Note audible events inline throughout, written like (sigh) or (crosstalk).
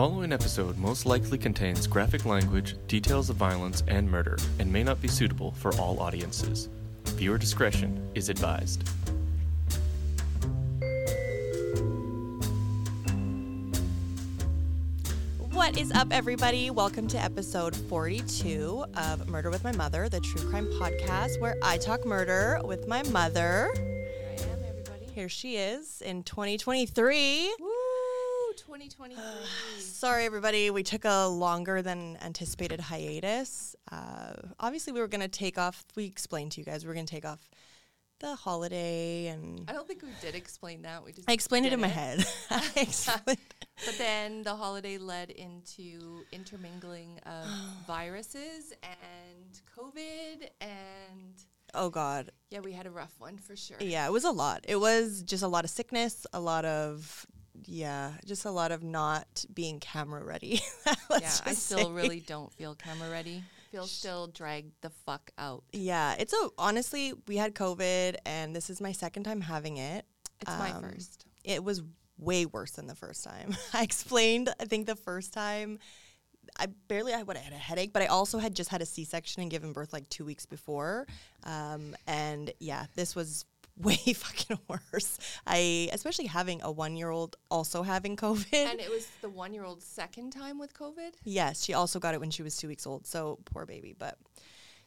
following episode most likely contains graphic language, details of violence, and murder, and may not be suitable for all audiences. Viewer discretion is advised. What is up, everybody? Welcome to episode 42 of Murder with My Mother, the true crime podcast where I talk murder with my mother. Here I am, everybody. Here she is in 2023. Woo! 2023. (sighs) (sighs) Sorry, everybody. We took a longer than anticipated hiatus. Uh, obviously, we were going to take off, we explained to you guys, we were going to take off the holiday and I don't think we did explain that. We just I explained it in my head. (laughs) I (laughs) explained- But then the holiday led into intermingling of (gasps) viruses and COVID, and oh, God. yeah, we had a rough one for sure. Yeah, it was a lot. It was just a lot of sickness, a lot of yeah, just a lot of not being camera ready. (laughs) Yeah, I still say. really don't feel camera ready. Feel still dragged the fuck out. Yeah, it's a honestly, we had COVID and this is my second time having it. It's my Um, first. It was way worse than the first time. (laughs) I explained, I think the first time I barely I would have had a headache, but I also had just had a C-section and given birth like 2 weeks before. Um, and yeah, this was (laughs) way fucking worse. I especially having a 1-year-old also having COVID. And it was the one year old's second time with COVID. Yes, she also got it when she was two weeks old. So poor baby. But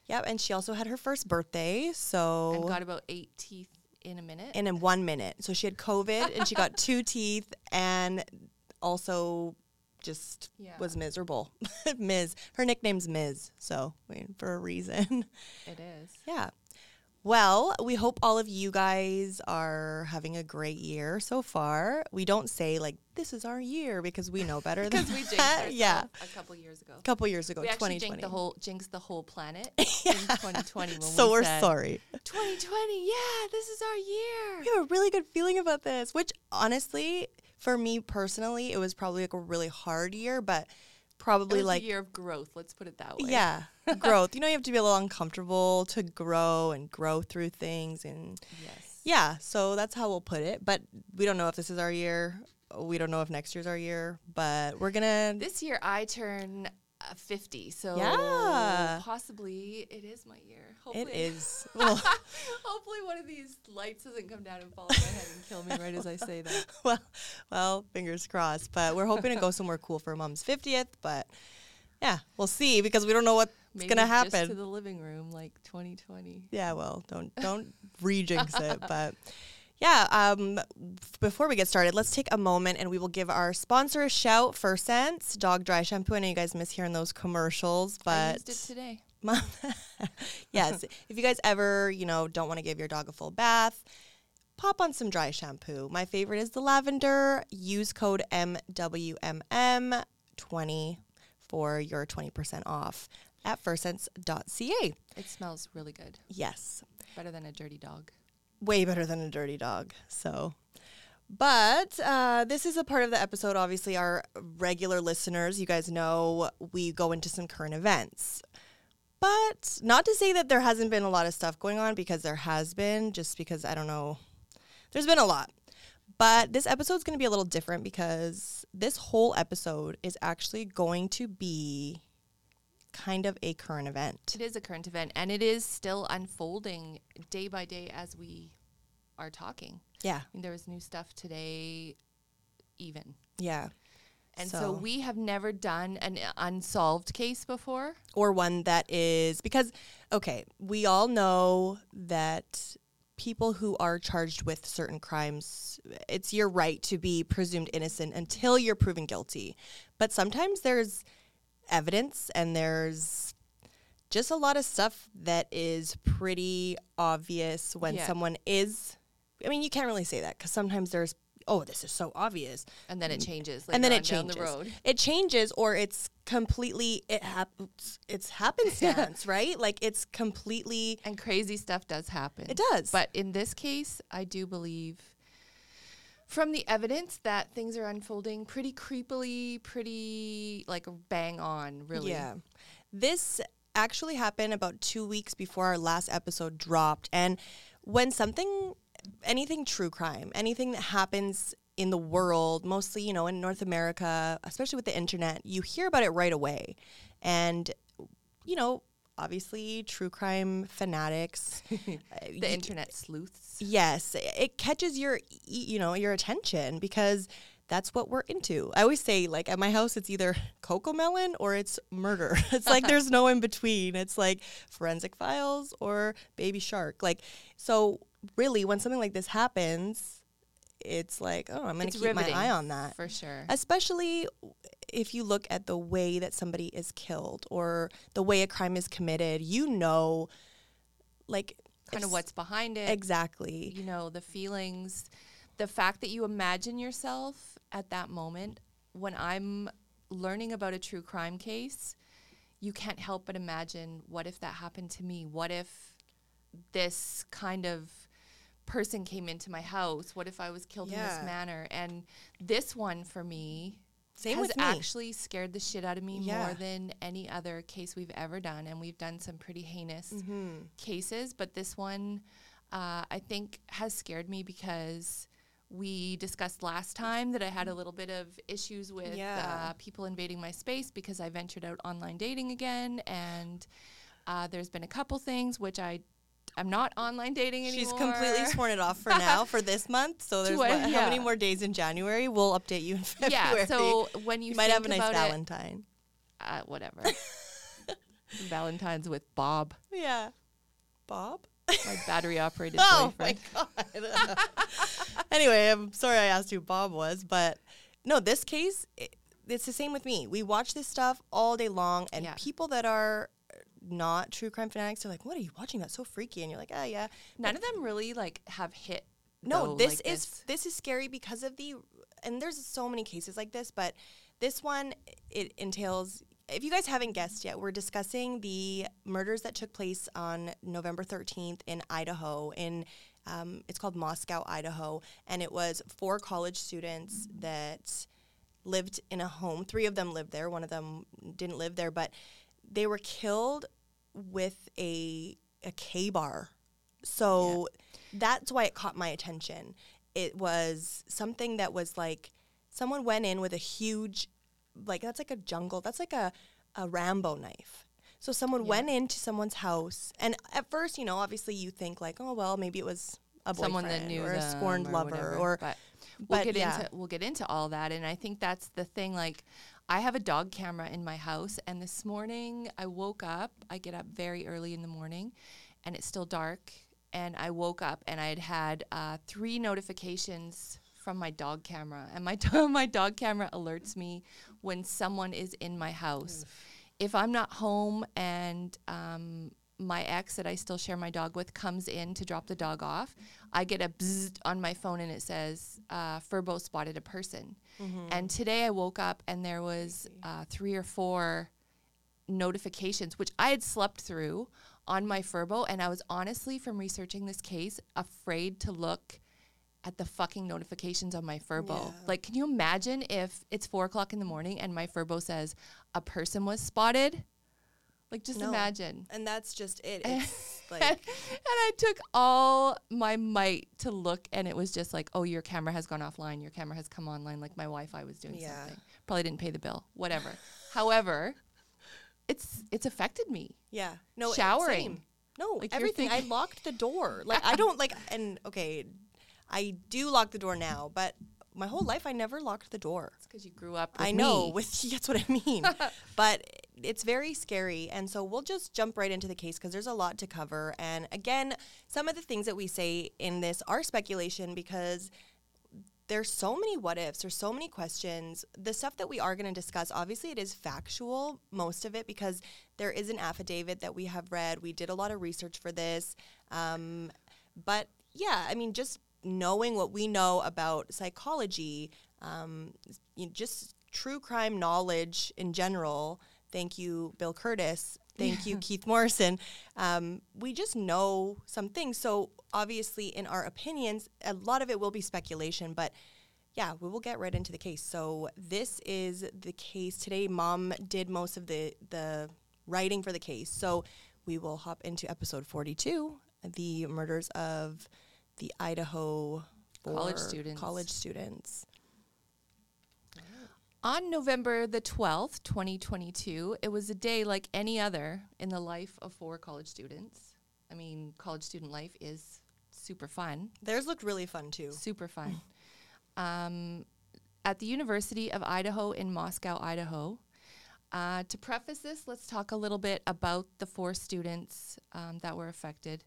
yeah, and she also had her first birthday. So And got about eight teeth in a minute. and in one minute. So she had COVID and she got (laughs) two teeth and also just Yeah. was miserable. (laughs) Ms. Her nickname's Ms. So I mean, for a reason. it is. yeah. Well, we hope all of you guys are having a great year so far. We don't say like this is our year because we know better (laughs) than Because we jinxed. Yeah. a couple years ago. A couple years ago, we actually 2020. jinxed the whole jinxed the whole planet (laughs) in 2020 when so we we're said, sorry. 2020, yeah, this is our year. We have a really good feeling about this, which honestly, for me personally, it was probably like a really hard year, but probably like a year of growth. Let's put it that way. yeah, (laughs) growth. You know, you have to be a little uncomfortable to grow and grow through things and Yes. yeah, so that's how we'll put it, but we don't know if this is our year. We don't know if next year's our year, but we're going to This year I turn uh, 50, so Yeah. possibly it is my year. it Hopefully, (laughs) is well, hopefully one of these lights doesn't come down and fall on my head and kill me right as I say that. (laughs) well, well, fingers crossed. But we're hoping to go somewhere cool for mom's 50th, but yeah, we'll see because we don't know what's going to happen. to the living room, like 2020. Yeah, well, don't don't (laughs) rejinx it, but yeah, um before we get started, let's take a moment and we will give our sponsor a shout, First Sense Dog Dry Shampoo. I know you guys miss hearing those commercials, I but used it today. (laughs) Yes, if you guys ever, you know, don't want to give your dog a full bath, pop on some dry shampoo. My favorite is the lavender. Use code MWMM20 for your 20% off at firstsense.ca. It smells really good. Yes, Better than a dirty dog. Way better than a dirty dog. So, but uh, this is a part of the episode. Obviously, our regular listeners, you guys know we go into some current events. But not to say that there hasn't been a lot of stuff going on because there has been, just because I don't know. There's been a lot. But this episode is going to be a little different because this whole episode is actually going to be kind of a current event. It is a current event, and it is still unfolding day by day as we are talking. Yeah. I mean, there was new stuff today, even. Yeah. And so, So- we have never done an unsolved case before. or one that is because okay we all know that people who are charged with certain crimes it's your right to be presumed innocent until you're proven guilty but sometimes there's evidence and there's just a lot of stuff that is pretty obvious when Yeah. someone is i mean you can't really say that because sometimes there's oh this is so obvious And then it changes. And then it changes. down the road. It changes, or it's completely it happens. It's happenstance, (laughs) right? Like it's completely. And crazy stuff does happen. It does. But in this case, I do believe from the evidence that things are unfolding pretty creepily, pretty like bang on, really. Yeah, this actually happened about two weeks before our last episode dropped, and when something anything true crime, anything that happens in the world, mostly, you know, in North America, especially with the internet, you hear about it right away. And, you know, obviously, true crime fanatics. (laughs) uh, The internet sleuths. Yes, it catches your, you know, your attention because that's what we're into. I always say, like at my house, it's either (laughs) CoComelon or it's murder. (laughs) It's like there's no in between. It's like forensic files or Baby Shark. Like, so really, when something like this happens, it's like, oh, I'm going to keep riveting, my eye on that. For sure. Especially if you look at the way that somebody is killed or the way a crime is committed, you know, like kind of what's behind it. exactly. you know, the feelings, the fact that you imagine yourself at that moment. When I'm learning about a true crime case, you can't help but imagine what if that happened to me? What if this kind of person came into my house? What if I was killed in this manner? And this one for me Same has actually scared the shit out of me Yeah. more than any other case we've ever done. And we've done some pretty heinous Mm-hmm. cases, but this one uh, I think has scared me because we discussed last time that I had a little bit of issues with Yeah. uh, people invading my space because I ventured out online dating again, and uh, there's been a couple things which I I'm not online dating anymore. She's completely sworn it off for (laughs) now for this month. So there's what- what, how many more days in January? We'll update you in February. (laughs) yeah. So when you, you might think have a nice about it, Valentine. uh, whatever. (laughs) Valentine's with Bob, Yeah, Bob. my battery operated Oh boyfriend. my god. anyway, I'm sorry I asked who Bob was, but no, this case, it, it's the same with me. We watch this stuff all day long, and Yeah. people that are not true crime fanatics are like, "What are you watching? That's so freaky." And you're like, "Ah, yeah." None of them really like have hit. No, though, this like is this. is scary because of the and there's so many cases like this, but this one it entails if you guys haven't guessed yet, we're discussing the murders that took place on November 13th in Idaho in um, it's called Moscow, Idaho, and it was four college students that lived in a home. Three of them lived there. One of them didn't live there, but they were killed with a a KA-BAR. So that's why it caught my attention. It was something that was like someone went in with a huge like that's like a jungle. That's like a a Rambo knife. So someone Yeah. went into someone's house and at first, you know, obviously you think like, oh well, maybe it was a someone that knew or a scorned or lover whatever, or but we'll but get yeah. into we'll get into all that and I think that's the thing like I have a dog camera in my house and this morning I woke up I get up very early in the morning and it's still dark and I woke up and I had had uh, three notifications from my dog camera and my (laughs) do- my dog camera alerts me when someone is in my house. If I'm not home and um, my ex that I still share my dog with comes in to drop the dog off, I get a bzzz on my phone and it says, uh, Furbo spotted a person. And today I woke up and there was uh, three or four notifications, which I had slept through on my Furbo. And I was honestly, from researching this case, afraid to look at the fucking notifications on my Furbo. Yeah. Like, can you imagine if it's four o'clock in the morning and my Furbo says a person was spotted? Like, just No. imagine. and that's just it. (laughs) It's and, like and I took all my might to look, and it was just like, oh, your camera has gone offline. Your camera has come online. Like my Wi-Fi was doing Yeah. something. Probably didn't pay the bill. Whatever. However, it's it's affected me. Yeah. No. Showering. same. No, Like, everything. I (laughs) locked the door. Like I don't like and okay, I do lock the door now, but my whole life I never locked the door. It's because you grew up. With I know me. with (laughs) that's what I mean. but it's very scary and so we'll just jump right into the case because there's a lot to cover and again, some of the things that we say in this are speculation because there's so many what ifs, there's so many questions. The stuff that we are going to discuss, obviously, it is factual, most of it, because there is an affidavit that we have read. We did a lot of research for this. Um, but yeah, I mean, just knowing what we know about psychology, um, you just true crime knowledge in general. Thank you, Bill Kurtis. Thank you, (laughs) Keith Morrison. Um, we just know some things. So, obviously, in our opinions, a lot of it will be speculation, but yeah, we will get right into the case. So, this is the case today. Mom did most of the, the writing for the case. So, we will hop into episode 42 the murders of the Idaho College students. College students. On November the 12th, 2022, it was a day like any other in the life of four college students. I mean, college student life is super fun, Theirs looked really fun too. super fun. um, at the University of Idaho in Moscow, Idaho. Uh, to preface this, let's talk a little bit about the four students um, that were affected.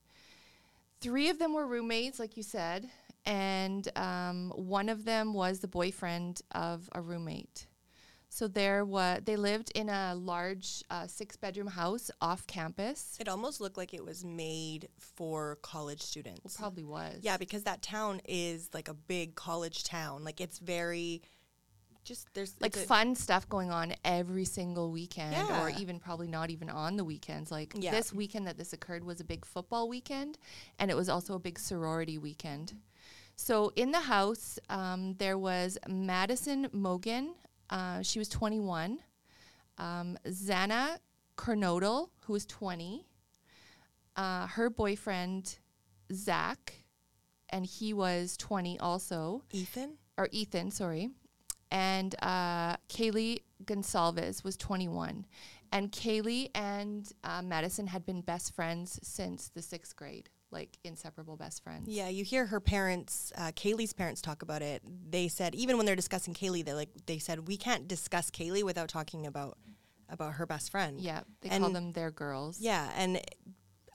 Three of them were roommates, like you said, and um, one of them was the boyfriend of a roommate. So there was they lived in a large uh, six-bedroom house off campus. It almost looked like it was made for college students. Well, probably was. Yeah, because that town is like a big college town. Like it's very just there's like fun stuff going on every single weekend or even probably not even on the weekends like Yeah. this weekend that this occurred was a big football weekend and it was also a big sorority weekend so in the house um, there was madison mogen uh, she was 21 um, xana kernodle who was 20 uh, her boyfriend zach and he was 20 also Ethan. or Ethan, sorry, and uh, Kaylee Goncalves was 21. And Kaylee and uh, Madison had been best friends since the sixth grade, like inseparable best friends. Yeah, you hear her parents, uh, Kaylee's parents, talk about it. They said even when they're discussing Kaylee, they like they said we can't discuss Kaylee without talking about about her best friend. Yeah, they call And- them their girls. Yeah, and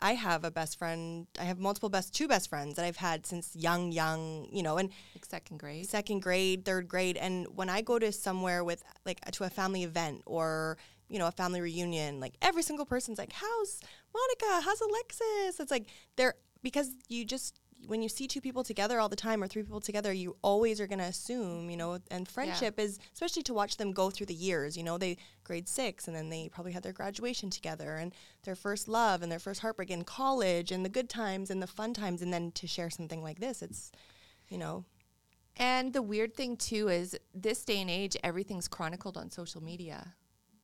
I have a best friend. I have multiple best two best friends that I've had since young, young, you know, and Like second grade. second grade, third grade, and when I go to somewhere with like to a family event or you know a family reunion, like every single person's like, "How's Monica? How's Alexis?" It's like they're because you just when you see two people together all the time or three people together, you always are gonna assume, you know, and friendship is especially to watch them go through the years. You know, they grade six and then they probably had their graduation together and their first love and their first heartbreak in college and the good times and the fun times, and then to share something like this, it's you know And the weird thing too is this day and age, everything's chronicled on social media.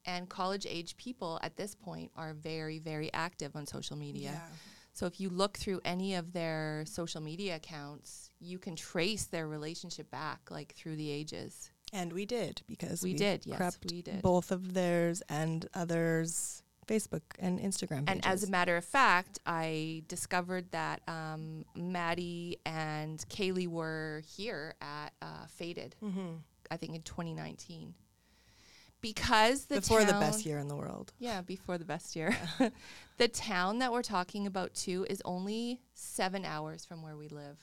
And college age people at this point are very, very active on social media. Yeah. So if you look through any of their social media accounts, you can trace their relationship back like through the ages. And we did because We we did, yes, we did. both of theirs and others Facebook and Instagram pages. And as a matter of fact, I discovered that um, Maddie and Kaylee were here at uh, Faded, Mhm. I think in 2019. Because the before the best year in the world. Yeah, before the best year. (laughs) the town that we're talking about too is only seven hours from where we live.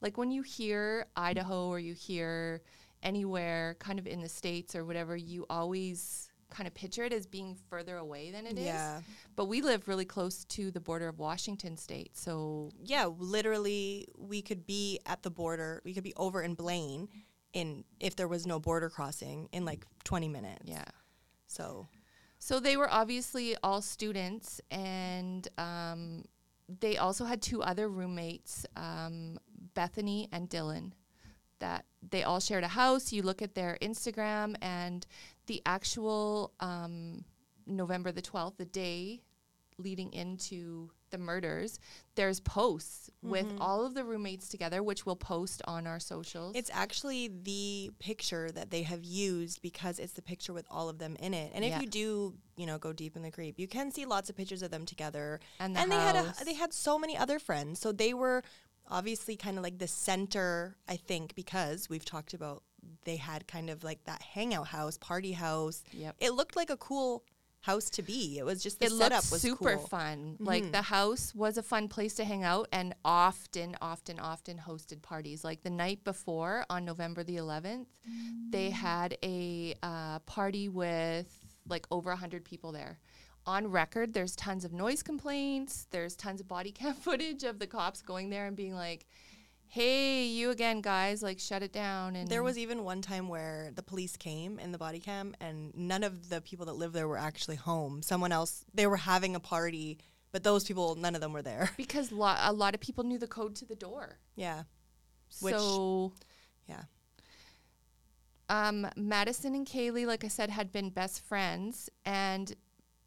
Like when you hear Idaho or you hear anywhere kind of in the States or whatever, you always kind of picture it as being further away than it is. yeah. But we live really close to the border of Washington state. So Yeah, literally we could be at the border. We could be over in Blaine in if there was no border crossing in like 20 minutes. yeah. So, So they were obviously all students, and um, they also had two other roommates, um, Bethany and Dylan, that they all shared a house. You look at their Instagram, and the actual um, November the 12th, the day leading into the murders, there's posts with mm-hmm. all of the roommates together, which we'll post on our socials. It's actually the picture that they have used because it's the picture with all of them in it. And if you do, you know, go deep in the creep, you can see lots of pictures of them together. And the they had a, they had so many other friends. So they were obviously kind of like the center, I think, because we've talked about they had kind of like that hangout house, party house. Yep. It looked like a cool house to be. It was just the it setup was super cool. fun. Like the house was a fun place to hang out and often, often, often hosted parties. Like the night before on November the 11th, they had a uh, party with like over 100 people there. On record, there's tons of noise complaints. There's tons of body cam (laughs) footage of the cops going there and being like, hey, you again, guys, like shut it down. And There was even one time where the police came in the body cam, and none of the people that lived there were actually home. Someone else, they were having a party, but those people, none of them were there. (laughs) because lo- a lot of people knew the code to the door. Yeah, Which- so yeah. um, Madison and Kaylee, like I said, had been best friends, and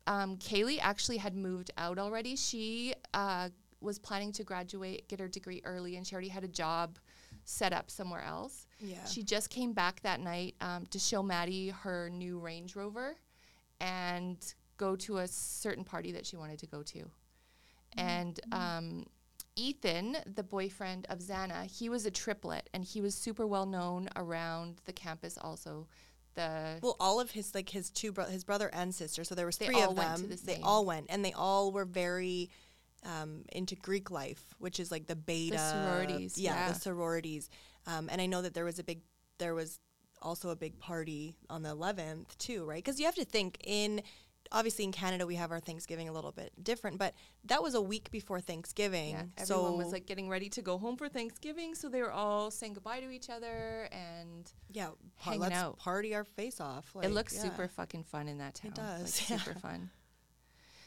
um, Kaylee actually had moved out already. She uh, was planning to graduate, get her degree early, and she already had a job set up somewhere else. Yeah. She just came back that night um, to show Maddie her new Range Rover and go to a certain party that she wanted to go to. And um, Ethan, the boyfriend of Xana, he was a triplet and he was super well known around the campus also. The Well, all of his like his two bro- his brother and sister. So there was three all of went to them. the They all went, and they all were very um, into Greek life, which is like the beta the sororities, yeah. the sororities. Um, and I know that there was a big there was also a big party on the 11th too, right? Because you have to think in obviously in Canada we have our Thanksgiving a little bit different, but that was a week before Thanksgiving. yeah, everyone so was like getting ready to go home for Thanksgiving, so they were all saying goodbye to each other and yeah, hanging let's out. party our face off. it looks yeah. super fucking fun in that town. It does, (laughs) Like, yeah. super fun.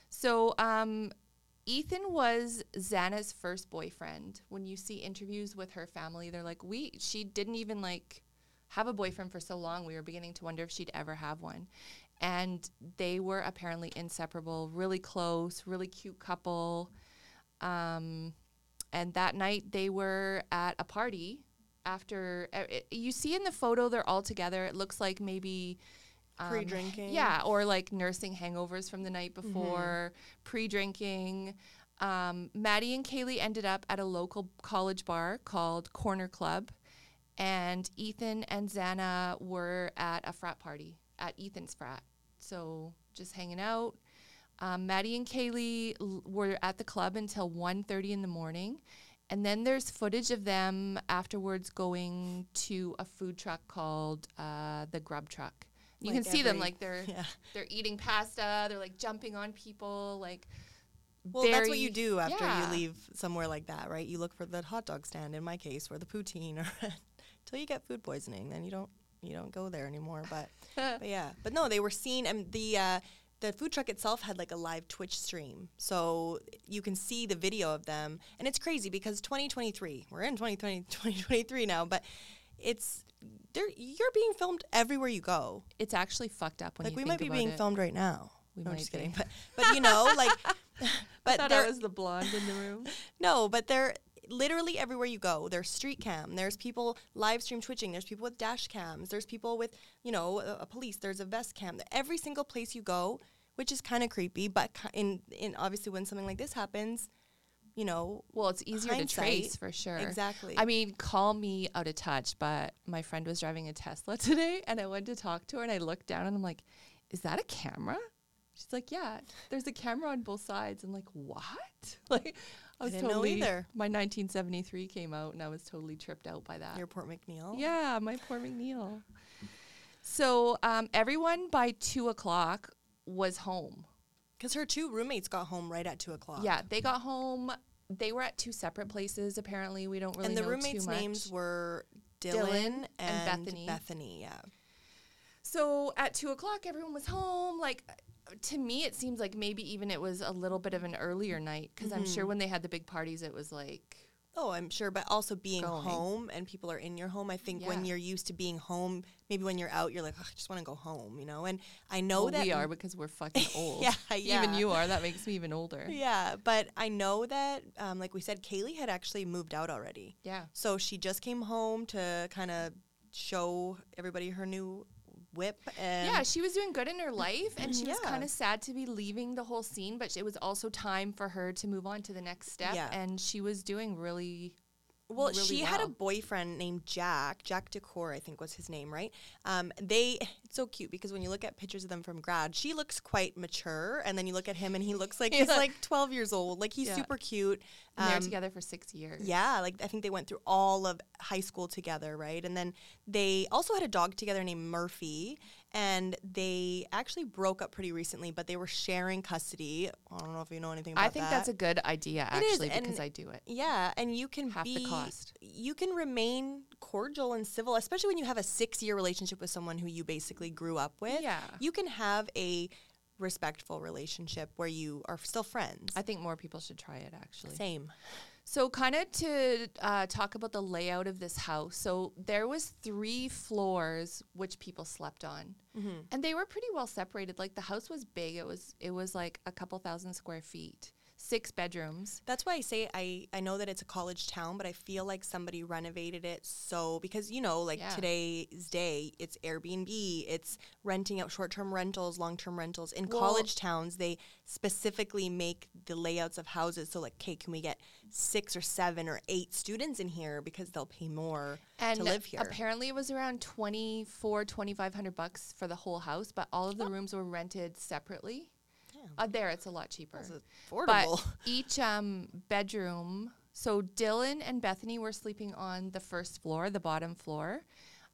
So, um, Ethan was Xana's first boyfriend. When you see interviews with her family, they're like, "We." She didn't even like have a boyfriend for so long. We were beginning to wonder if she'd ever have one. And they were apparently inseparable, really close, really cute couple. Um, and that night they were at a party after uh, it, you see in the photo they're all together it looks like maybe um, Pre-drinking. yeah or like nursing hangovers from the night before pre-drinking um, maddie and kaylee ended up at a local college bar called corner club and ethan and xana were at a frat party at ethan's frat so just hanging out um, Maddie and Kaylee l- were at the club until 1.30 in the morning. And then there's footage of them afterwards going to a food truck called uh, the Grub Truck. You Like can see them like they're (laughs) Yeah. they're eating pasta. They're like jumping on people. Like Well, that's what you do after yeah. you leave somewhere like that, right? You look for the hot dog stand in my case, or the poutine, or (laughs) until you get food poisoning, then you don't you don't go there anymore. But (laughs) but yeah, but no, they were seen, and the uh, the food truck itself had like a live Twitch stream, so you can see the video of them, and it's crazy because 2023, we're in 2020 2023 now, but it's you're being filmed everywhere you go. it's actually fucked up when Like we might be being it. filmed right now. We no, I'm just be. kidding, but but you know, like, I (laughs) but I was the blonde in the room. (laughs) no, but they're literally everywhere you go. There's street cam. There's people live stream twitching. There's people with dash cams. There's people with, you know, a, a police. There's a vest cam. Every single place you go, which is kind of creepy, but in in obviously when something like this happens, you know, Well, it's easier to trace for sure. Exactly. I mean, call me out of touch, but my friend was driving a Tesla (laughs) today and I went to talk to her and I looked down and I'm like, is that a camera? She's like, yeah, there's a camera on both sides. I'm like, what? (laughs) Like, I was didn't know totally, either. My 1973 came out and I was totally tripped out by that. your Port McNeil. Yeah, my poor McNeil. So um, everyone by two o'clock was home. Because her two roommates got home right at two o'clock. Yeah, they got home. They were at two separate places. Apparently, we don't really know. and the roommates' names were Dylan, Dylan and and, Bethany. Bethany, yeah. So at two o'clock, everyone was home. Like to me, it seems like maybe even it was a little bit of an earlier night because I'm Mm-hmm. sure when they had the big parties, it was like Oh, I'm sure, but also being Going. home and people are in your home. I think when you're used to being home, maybe when you're out, you're like, "Ugh, I just want to go home, you know. And I know well, that we are because we're fucking (laughs) old. Yeah, Even you are. That makes me even older. Yeah, but I know that, um, like we said, Kaylee had actually moved out already. Yeah. So she just came home to kind of show everybody her new whip. And yeah, she was doing good in her life, and she was kind of sad to be leaving the whole scene. But it was also time for her to move on to the next step, Yeah. and she was doing really. Well, really she had a boyfriend named Jack. Jack DuCoeur, I think was his name, right? Um, they it's so cute because when you look at pictures of them from grad, she looks quite mature, and then you look at him and he looks like (laughs) he's like twelve years old. Like he's Yeah. super cute. And they're Um, together for six years. Yeah, like I think they went through all of high school together, right? And then they also had a dog together named Murphy, and they actually broke up pretty recently, but they were sharing custody. I don't know if you know anything about that. I think that. that's a good idea It is, actually because I do it. Yeah, and you can Half the be cost. You can remain cordial and civil, especially when you have a six-year relationship with someone who you basically grew up with. Yeah. you can have a respectful relationship where you are still friends. I think more people should try it actually. Same. So, kind of to uh, talk about the layout of this house. So, there was three floors which people slept on, Mm-hmm. and they were pretty well separated. Like the house was big; it was it was like a couple thousand square feet. Six bedrooms. That's why I say I, I know that it's a college town, but I feel like somebody renovated it so because you know like Yeah. today's day it's Airbnb, it's renting out short term rentals, long term rentals. In Well- college towns, they specifically make the layouts of houses so like, okay, can we get six or seven or eight students in here because they'll pay more And to live here. apparently it was around 24 2500 bucks for the whole house, but all of the rooms were rented separately. Uh, there it's a lot cheaper. That's But affordable. (laughs) each um, bedroom, so Dylan and Bethany were sleeping on the first floor, the bottom floor.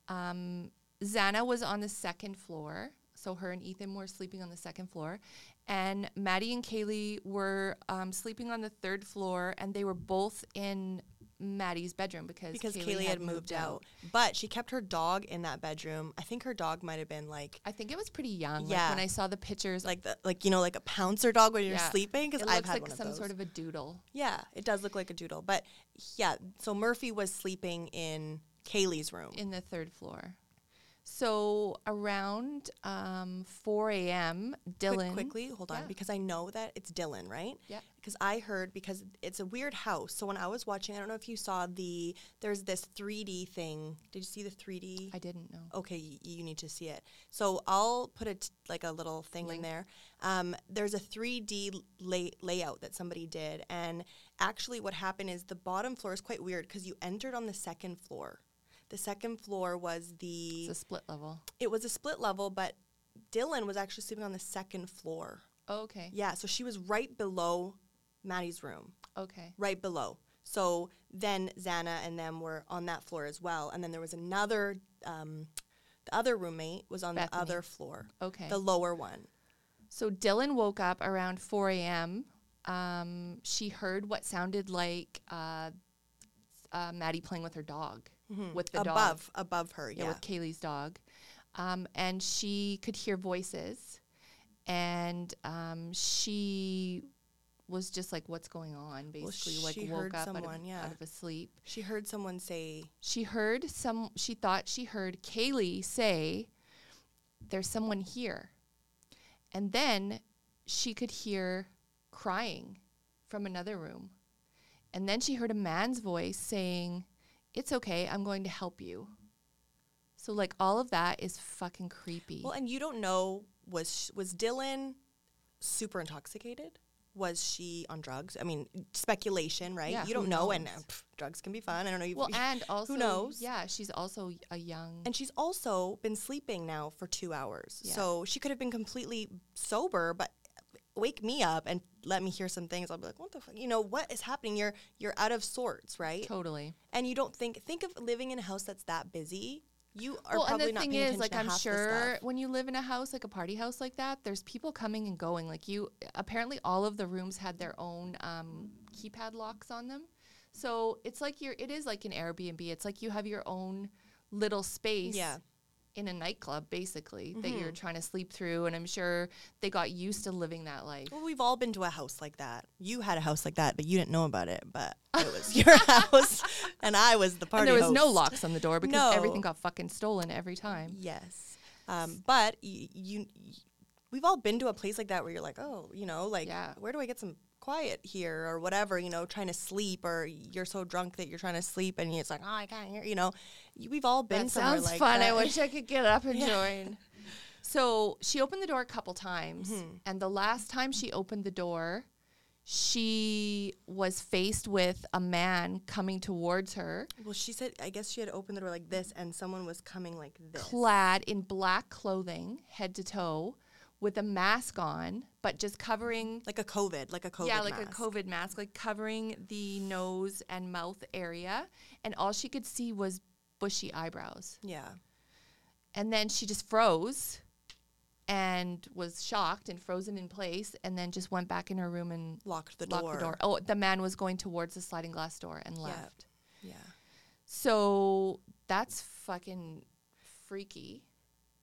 Um, Xana was on the second floor. So her and Ethan were sleeping on the second floor. And Maddie and Kaylee were um, sleeping on the third floor, and they were both in Maddie's bedroom because, because Kaylee, had moved out. But she kept her dog in that bedroom. I think her dog might have been like I think it was pretty young. Yeah. Like when I saw the pictures, like the like you know like a pouncer dog when you're Yeah. sleeping because I've looks had like one of some those. sort of a doodle. Yeah, it does look like a doodle. But yeah, so Murphy was sleeping in Kaylee's room. in the third floor. So around um, 4 a.m., Quick- Dylan. quickly, hold on, Yeah. because I know that it's Dylan, right? Yeah. Because I heard because it's a weird house. So when I was watching, I don't know if you saw the there's this 3D thing. Did you see the 3D? I didn't know. okay, y- you need to see it. So I'll put it like a little thing in there. Um, there's a 3D lay- layout that somebody did, and actually, what happened is the bottom floor is quite weird because you entered on the second floor. The second floor was the It's a split level. it was a split level, but Dylan was actually sleeping on the second floor. Oh, okay. Yeah, so she was right below Maddie's room Okay. right below. So then Xana and them were on that floor as well. And then there was another, um, the other roommate was on the other floor, Okay. the lower one. so Dylan woke up around 4 a.m. Um, she heard what sounded like uh, uh, Maddie playing with her dog, with the dog. above, above her. yeah, Yeah. with Kaylee's dog. Um, and she could hear voices. And um, she was just like, what's going on? Basically, like she woke up out, of, yeah. out of a sleep. She heard someone say, She heard some, she thought she heard Kaylee say, There's someone here. And then she could hear crying from another room. And then she heard a man's voice saying, It's okay, I'm going to help you. So, like, all of that is fucking creepy. well, and you don't know, was, sh- was Dylan super intoxicated? Was she on drugs? I mean, speculation, right? Yeah, you don't know, and uh, pff, drugs can be fun. I don't know. You, well, (laughs) and also, who knows? Yeah, she's also a young. And she's also been sleeping now for two hours. Yeah. So she could have been completely sober, but wake me up and let me hear some things. I'll be like, what the fuck? You know, what is happening? You're you're out of sorts, right? totally. And you don't think think of living in a house that's that busy. You are well, and probably the not thing is, like, I'm sure when you live in a house, like a party house like that, there's people coming and going. Like, you apparently all of the rooms had their own um, keypad locks on them. So it's like you're, it is like an Airbnb. It's like you have your own little space Yeah. In a nightclub, basically, that you're trying to sleep through. And I'm sure they got used to living that life. Well, we've all been to a house like that. You had a house like that, but you didn't know about it. But (laughs) it was your house, and I was the party. and there was no locks on the door because No. everything got fucking stolen every time. Yes. Um, but y- you, y- we've all been to a place like that where you're like, oh, you know, like, Yeah. where do I get some quiet here or whatever, you know, trying to sleep or you're so drunk that you're trying to sleep and it's like, oh, I can't hear, you know. We've all been That somewhere sounds like fun. that. I wish I could get up and (laughs) join. So she opened the door a couple times, Mm-hmm. and the last time she opened the door, she was faced with a man coming towards her, well, she said, I guess she had opened the door like this and someone was coming like this. clad in black clothing, head to toe, with a mask on, but just covering. like a COVID, like a COVID yeah, like mask. a COVID mask, like covering the nose and mouth area, and all she could see was bushy eyebrows. Yeah. And then she just froze and was shocked and frozen in place and then just went back in her room and Locked the locked door. the door. Oh, the man was going towards the sliding glass door and Yeah. left. Yeah. So that's fucking freaky.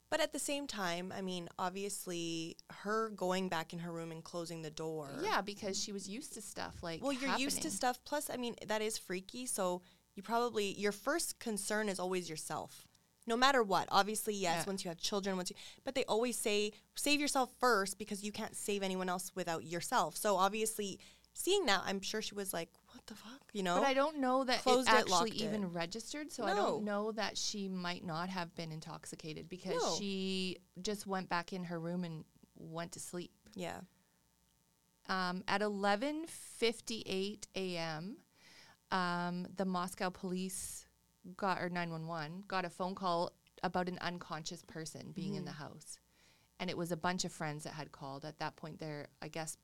But at the same time, I mean, obviously, her going back in her room and closing the door. Yeah, because she was used to stuff like Well, you're used to stuff. Plus, I mean, that is freaky. So you probably your first concern is always yourself, no matter what. Obviously, yes. Yeah. Once you have children, once you, but they always say save yourself first because you can't save anyone else without yourself. So obviously, seeing that, I'm sure she was like, "What the fuck?" You know. But I don't know that Closed it it, actually locked even it. registered, so I don't know that she might not have been intoxicated because No. she just went back in her room and went to sleep. yeah. Um, at 11:58 a.m., um, the Moscow police got or 911 got a phone call about an unconscious person being in the house, and it was a bunch of friends that had called. At that point, there, I guess,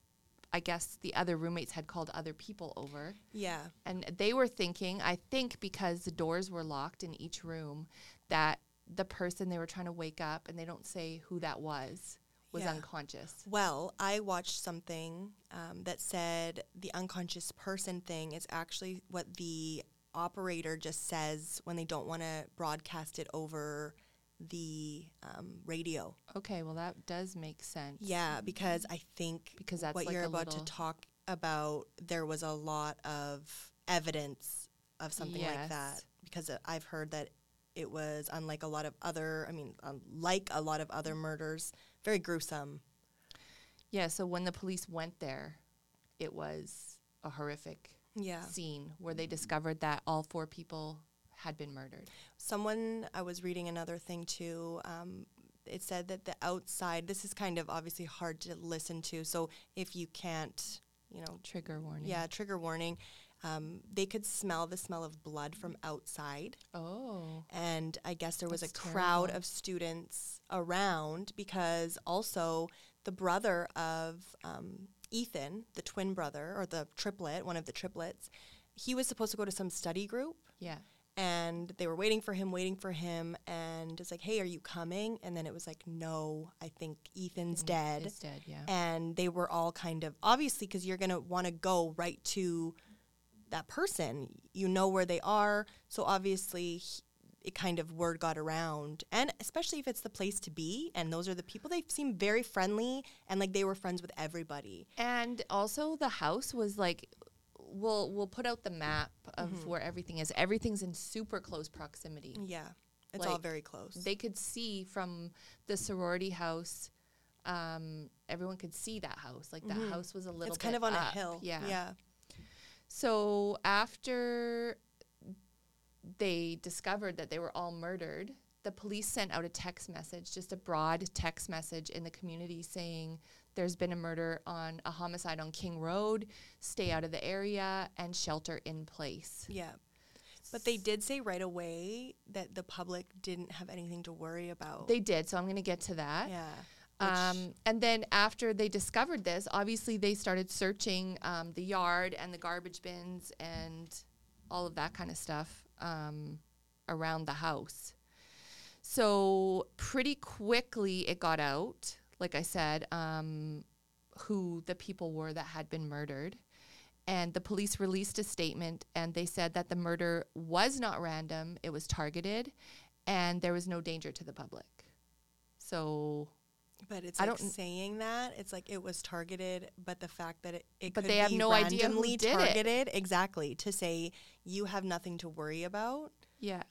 I guess the other roommates had called other people over. Yeah. And they were thinking, I think because the doors were locked in each room, that the person they were trying to wake up, and they don't say who that was, was Yeah. unconscious. Well, I watched something um, that said the unconscious person thing is actually what the operator just says when they don't want to broadcast it over the um, radio. Okay, well, that does make sense. Yeah, because I think Because that's what like you're about to talk about, there was a lot of evidence of something like that. Because uh, I've heard that it was unlike a lot of other, I mean, um, like a lot of other murders, very gruesome. Yeah, so when the police went there, it was a horrific Yeah. scene where they discovered that all four people had been murdered. Someone, I was reading another thing too. Um, it said that the outside, this is kind of obviously hard to listen to. So if you can't, you know, Trigger warning. yeah, trigger warning, um, they could smell the smell of blood from outside. Oh. And I guess there was That's a crowd terrible. of students around because also the brother of um, Ethan, the twin brother or the triplet, one of the triplets, he was supposed to go to some study group Yeah. And they were waiting for him, waiting for him, and it's like, "Hey, are you coming?" And then it was like, "No, I think Ethan's dead." It's dead, yeah. And they were all kind of obviously because you're gonna want to go right to that person. You know where they are, so obviously he- it kind of word got around, and especially if it's the place to be, and those are the people. They seem very friendly and like they were friends with everybody. And also the house was like we'll we'll put out the map of Mm-hmm. where everything is. Everything's in super close proximity. Yeah, it's all very close. They could see from the sorority house um, everyone could see that house. Like that house was a little Mm-hmm. it's kind of on a hill. Yeah. yeah. So after they discovered that they were all murdered, the police sent out a text message, just a broad text message in the community saying there's been a murder on a homicide on King Road, stay out of the area and shelter in place. Yeah. But they did say right away that the public didn't have anything to worry about. They did, so I'm going to get to that. yeah. Um, and then after they discovered this, obviously they started searching um, the yard and the garbage bins and all of that kind of stuff um, around the house. So pretty quickly it got out, like I said, um, who the people were that had been murdered. And the police released a statement and they said that the murder was not random, it was targeted, and there was no danger to the public. So But it's I like don't- saying that it's like it was targeted, but the fact that it, it But could they have be no idea who did it. targeted exactly to say you have nothing to worry about. Yeah.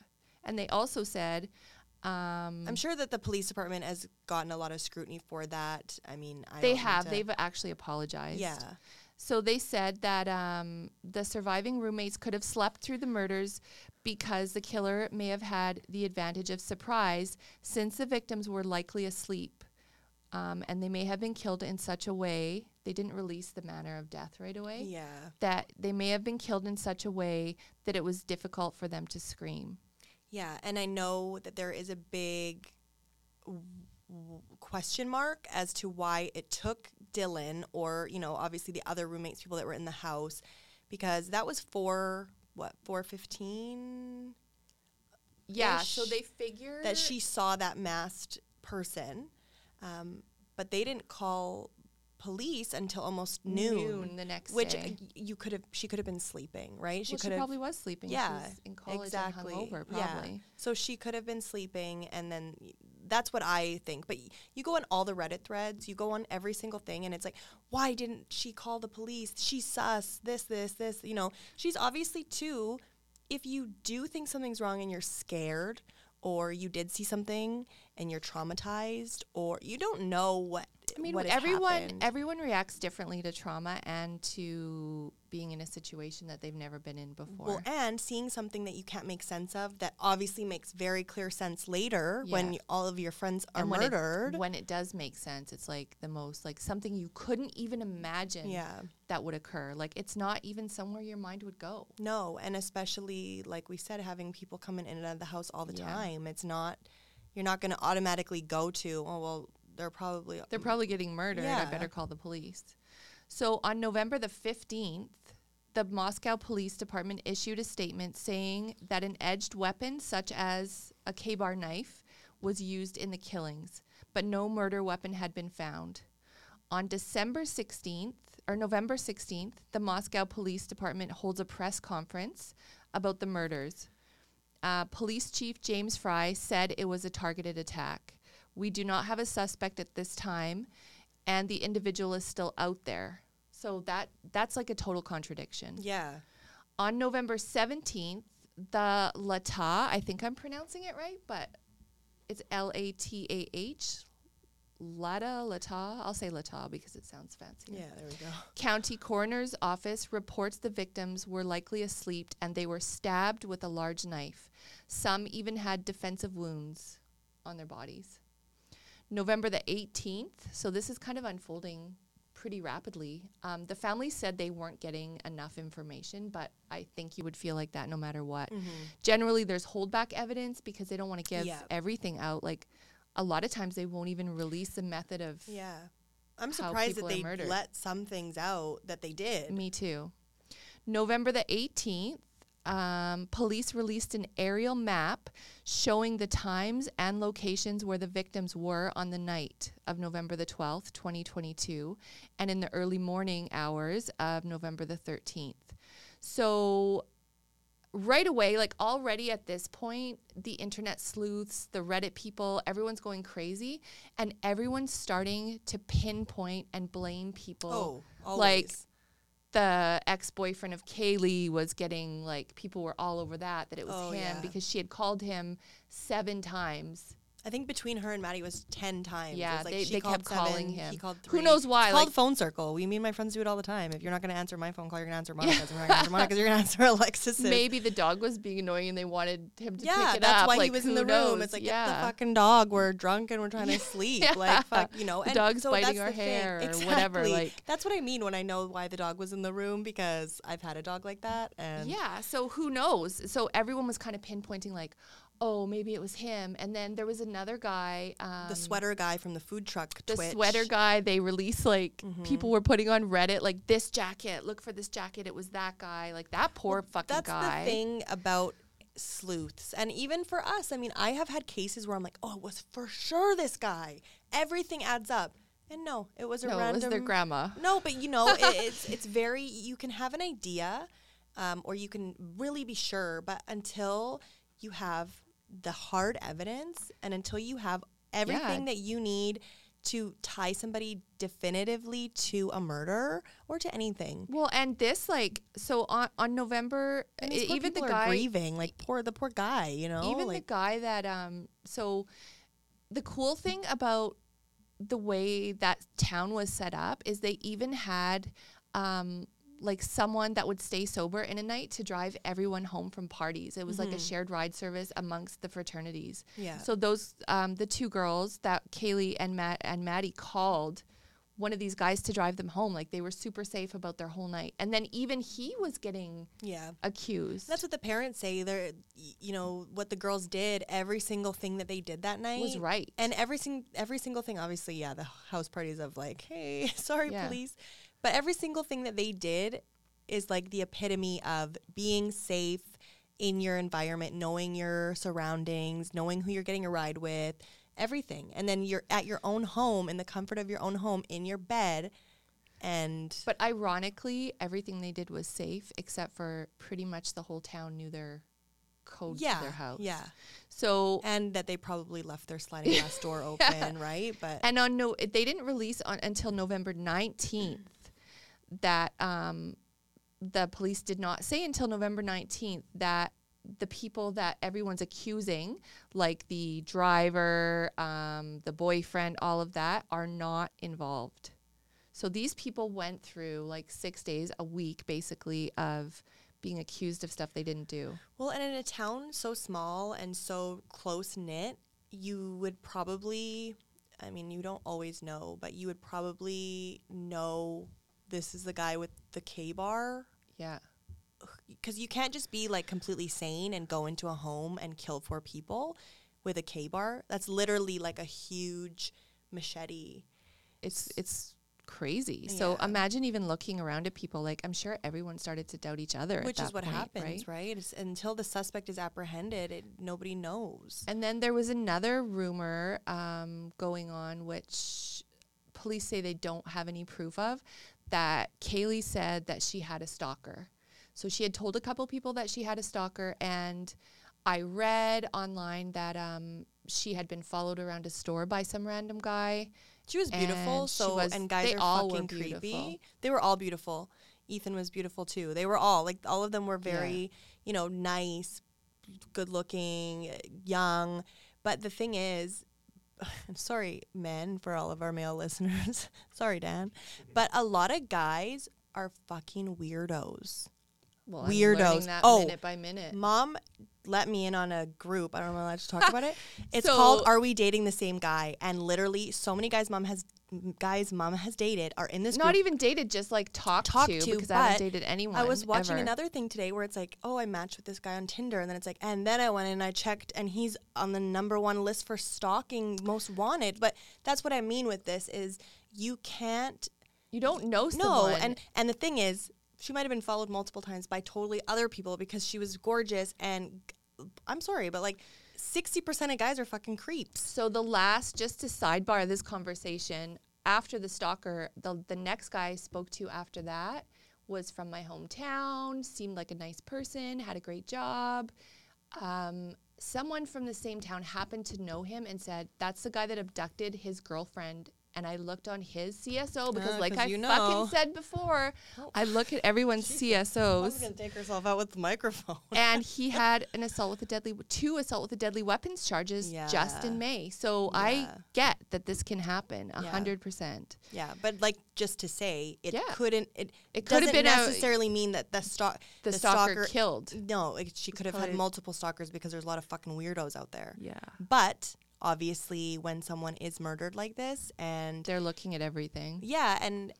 And they also said, um, I'm sure that the police department has gotten a lot of scrutiny for that. I mean, I they have. They've actually apologized. yeah, So they said that um, the surviving roommates could have slept through the murders because the killer may have had the advantage of surprise since the victims were likely asleep. Um, and they may have been killed in such a way, they didn't release the manner of death right away, yeah, that they may have been killed in such a way that it was difficult for them to scream. Yeah. And I know that there is a big w- question mark as to why it took Dylan or you know obviously the other roommates, people that were in the house, because that was four what four fifteen Yeah, so they figured that she saw that masked person, um, but they didn't call police until almost noon. noon the next which day. uh, you could have, she could have been sleeping, right? She, well, she could have, probably was sleeping. yeah, she was in college exactly, and hungover, yeah. So she could have been sleeping, and then that's what I think. But you go on all the Reddit threads, you go on every single thing, and it's like, why didn't she call the police? She's sus. This, this, this. You know, she's obviously too. If you do think something's wrong and you're scared, or you did see something and you're traumatized, or you don't know what I mean, what everyone happened. everyone reacts differently to trauma and to being in a situation that they've never been in before. Well, and seeing something that you can't make sense of that obviously makes very clear sense later when Yeah. y- all of your friends are and when murdered. It, when it does make sense, it's like the most like something you couldn't even imagine yeah. that would occur. Like it's not even somewhere your mind would go. No, and especially like we said, having people coming in and out of the house all the Yeah. time. It's not you're not going to automatically go to. Oh well, they're probably They're probably getting murdered. I better call the police. So on November the 15th, the Moscow Police Department issued a statement saying that an edged weapon, such as a KA-BAR knife, was used in the killings, but no murder weapon had been found. On December 16th, or November 16th, the Moscow Police Department holds a press conference about the murders. Uh, Police Chief James Fry said it was a targeted attack. We do not have a suspect at this time, and the individual is still out there. So that that's like a total contradiction. yeah. On November 17th, the Lata, I think I'm pronouncing it right, but it's L A T A H, Lata, Lata. I'll say Lata because it sounds fancy. Yeah, there we go. County coroner's office reports the victims were likely asleep and they were stabbed with a large knife. Some even had defensive wounds on their bodies. November the 18th, so this is kind of unfolding pretty rapidly. Um, the family said they weren't getting enough information, but I think you would feel like that no matter what. Generally, there's holdback evidence because they don't want to give Yeah. everything out. Like a lot of times, they won't even release the method of Yeah. I'm surprised that they murdered. let some things out that they did. Me too. November the 18th, um, police released an aerial map showing the times and locations where the victims were on the night of November the 12th, 2022, and in the early morning hours of November the 13th. So, right away, like already at this point, the internet sleuths, the Reddit people, everyone's going crazy, and everyone's starting to pinpoint and blame people Oh, like the ex-boyfriend of Kaylee was getting like people were all over that that it was Oh, him yeah. because she had called him seven times. I think between her and Maddie was ten times. Yeah, like they- she they called kept calling seven, him. He called Who knows why, It's called like- phone circle. We, mean my friends do it all the time. If you're not going to answer my phone call, you're going to answer Monica's. If not going to answer Monica's, you're going to answer (laughs) Alexis's. Maybe the dog was being annoying and they wanted him to yeah, pick it that's up. why he was in the knows? room. It's like yeah. get the fucking dog. We're drunk and we're trying to (laughs) sleep. Yeah. Like fuck, you know. The dog's so biting our the thing. hair or whatever, like- that's what I mean when I know why the dog was in the room because I've had a dog like that. And Yeah, so who knows? So everyone was kind of pinpointing like, oh, maybe it was him. And then there was another guy. Um, the sweater guy from the food truck. the Twitch. sweater guy they released like people were putting on reddit like this jacket look for this jacket it was that guy like that poor fucking That's guy the thing about sleuths, and even for us. I mean, I have had cases where I'm like, oh, it was for sure this guy. Everything adds up, and no, it was a no, it was their grandma No, but you know, it, it's (laughs) it's very. You can have an idea, um, or you can really be sure, but until you have the hard evidence, and until you have everything that you need to tie somebody definitively to a murder or to anything. well and this like so on on november these e- even the guy grieving, like poor the poor guy, you know, even like the guy that um so the cool thing about the way that town was set up is they even had um like someone that would stay sober in a night to drive everyone home from parties. It was like a shared ride service amongst the fraternities. Yeah. So those um the two girls that Kaylee and Matt and Maddie called one of these guys to drive them home. Like they were super safe about their whole night. And then even he was getting yeah. accused. That's what the parents say. They're, you know, what the girls did. Every single thing that they did that night was right. and every sing- every single thing. Obviously, yeah, the house parties of like, hey, (laughs) sorry, Yeah. police. But every single thing that they did is like the epitome of being safe in your environment, knowing your surroundings, knowing who you're getting a ride with, everything. And then you're at your own home in the comfort of your own home in your bed, and But ironically, everything they did was safe, except for pretty much the whole town knew their code yeah, to their house. yeah. So and that they probably left their sliding glass door (laughs) open, right? But and on no, they didn't release on until November nineteenth that um, the police did not say until November nineteenth that the people that everyone's accusing, like the driver, um, the boyfriend, all of that, are not involved. So these people went through like six days, a week basically, of being accused of stuff they didn't do. Well, and in a town so small and so close knit, you would probably, I mean, you don't always know, but you would probably know this is the guy with the KA-BAR. Yeah. Because you can't just be like completely sane and go into a home and kill four people with a KA-BAR. That's literally like a huge machete. It's it's crazy. So imagine even looking around at people like I'm sure everyone started to doubt each other. at Which is what point, happens, right? It's, until the suspect is apprehended, it, nobody knows. And then there was another rumor um, going on, which police say they don't have any proof of, that Kaylee said that she had a stalker. So she had told a couple people that she had a stalker, and I read online that um, she had been followed around a store by some random guy. She was beautiful, so was- and guys they are all fucking beautiful. creepy. They were all beautiful. Ethan was beautiful too. They were all like all of them were Yeah. very, you know, nice, good looking, young. But the thing is, (sighs) sorry, men, for all of our male (laughs) listeners. sorry, Dan. But a lot of guys are fucking weirdos. Well, Weirdos. Oh, minute by minute. Mom let me in on a group. I don't know allowed to talk about it. (laughs) It's So- called "Are We Dating the Same Guy?" And literally, so many guys mom has guys mom has dated are in this group. Not group. even dated, just like talked, Talked to, to, because I haven't dated anyone. I was watching ever. another thing today where it's like, oh, I matched with this guy on Tinder, and then it's like, and then I went and I checked, and he's on the number one list for stalking most wanted. But that's what I mean with this is you can't You don't know no, and and the thing is, she might have been followed multiple times by totally other people because she was gorgeous. And I'm sorry, but like sixty percent of guys are fucking creeps. So the last, just to sidebar this conversation, after the stalker, the the next guy I spoke to after that was from my hometown, seemed like a nice person, had a great job. Um, someone from the same town happened to know him and said, "That's the guy that abducted his girlfriend." And I looked on his CSO because, Ah, like I you know. fucking said before, I look at everyone's CSOs. gonna take herself out with the microphone. and (laughs) he had an assault with a deadly two assault with a deadly weapons charges just in May. So I get that this can happen a Yeah. hundred percent. yeah, but like just to say, it Yeah. couldn't. It, It could have been a- necessarily mean that the stalk The, stalker, killed. No, it, she could have had multiple stalkers because there's a lot of fucking weirdos out there. Yeah, But obviously, when someone is murdered like this, and they're looking at everything. yeah, and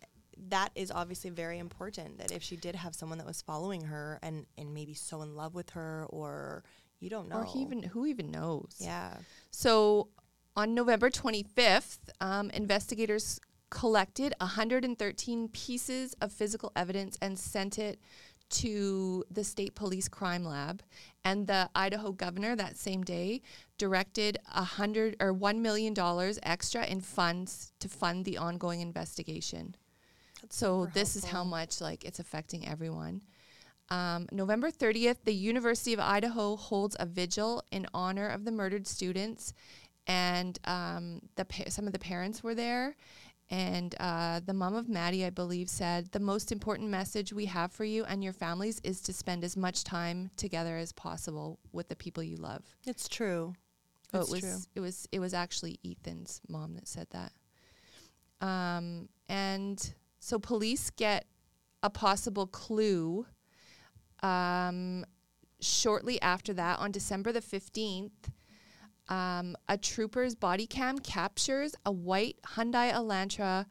that is obviously very important. That if she did have someone that was following her and and maybe so in love with her, or you don't know, Or he even who even knows? yeah, So on November 25th, um, investigators collected 113 pieces of physical evidence and sent it to the state police crime lab. And the Idaho governor that same day directed a hundred or one million dollars extra in funds to fund the ongoing investigation. so super this is how much like it's affecting everyone. Um, November 30th, the University of Idaho holds a vigil in honor of the murdered students, and um, the pa- some of the parents were there. And uh, the mom of Maddie, I believe, said, The most important message we have for you and your families is to spend as much time together as possible with the people you love. it's true. Oh, it was true. it was it was actually Ethan's mom that said that. Um, and so police get a possible clue um, shortly after that on December the 15th. Um, a trooper's body cam captures a white Hyundai Elantra.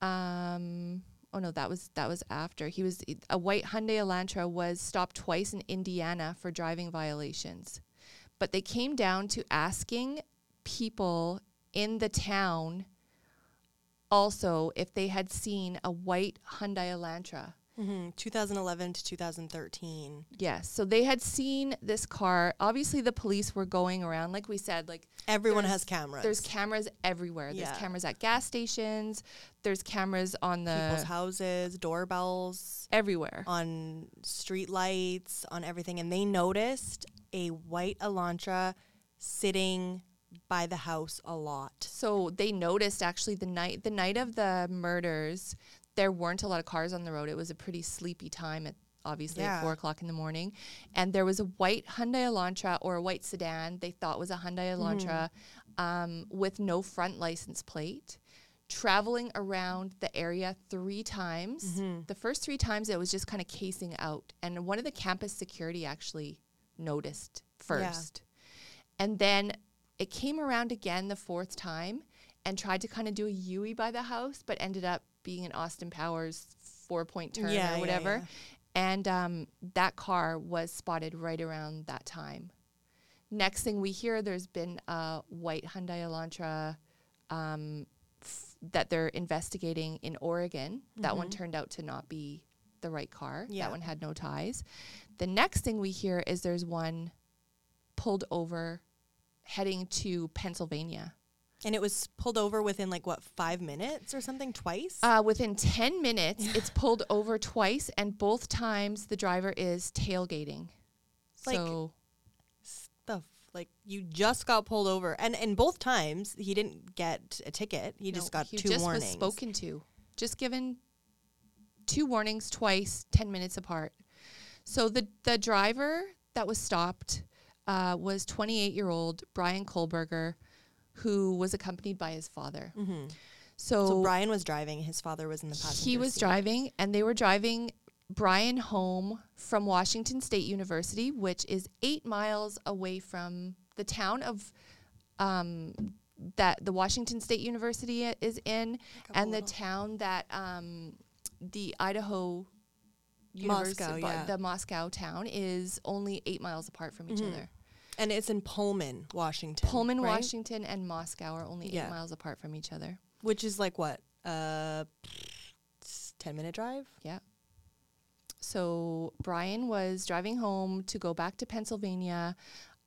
Um, oh no, that was that was after he was a white Hyundai Elantra was stopped twice in Indiana for driving violations, but they came down to asking people in the town also if they had seen a white Hyundai Elantra. Hmm 2011 to 2013. Yes, so they had seen this car. Obviously, the police were going around, like we said, like Everyone has cameras. There's cameras everywhere. Yeah. There's cameras at gas stations. There's cameras on people's the houses, doorbells, everywhere. on street lights, on everything, and they noticed a white Elantra sitting by the house a lot. So they noticed actually the night the night of the murders, there weren't a lot of cars on the road. It was a pretty sleepy time at obviously Yeah. at four o'clock in the morning, and there was a white Hyundai Elantra or a white sedan they thought was a Hyundai Elantra um, with no front license plate. Traveling around the area three times. The first three times it was just kind of casing out, and one of the campus security actually noticed first. And then it came around again the fourth time and tried to kind of do a Yui by the house, but ended up being an Austin Powers four point turn Yeah, or whatever. yeah. And um, that car was spotted right around that time. Next thing we hear, there's been a white Hyundai Elantra um, f- that they're investigating in Oregon. That one turned out to not be the right car. Yeah. That one had no ties. The next thing we hear is there's one pulled over heading to Pennsylvania. And it was pulled over within like what five minutes or something twice. Uh, within 10 minutes, (laughs) it's pulled over twice, and both times the driver is tailgating. Like, so, Stuff like you just got pulled over, and and both times he didn't get a ticket. He just no, got he two just warnings. was spoken to. Just given two warnings twice, 10 minutes apart. So the, the driver that was stopped uh, was 28 year old Brian Kohberger, who was accompanied by his father. Mm-hmm. So, So Brian was driving. His father was in the passenger he was seat. driving, and they were driving Brian home from Washington State University, which is eight miles away from the town of um, that the Washington State University i- is in, and the town that um, the Idaho University, Moscow, yeah. the Moscow town is only eight miles apart from each Mhm. other. And it's in Pullman, Washington. Pullman, right? Washington, and Moscow are only Yeah. eight miles apart from each other. which is like what uh, ten minute drive. Yeah. So Brian was driving home to go back to Pennsylvania.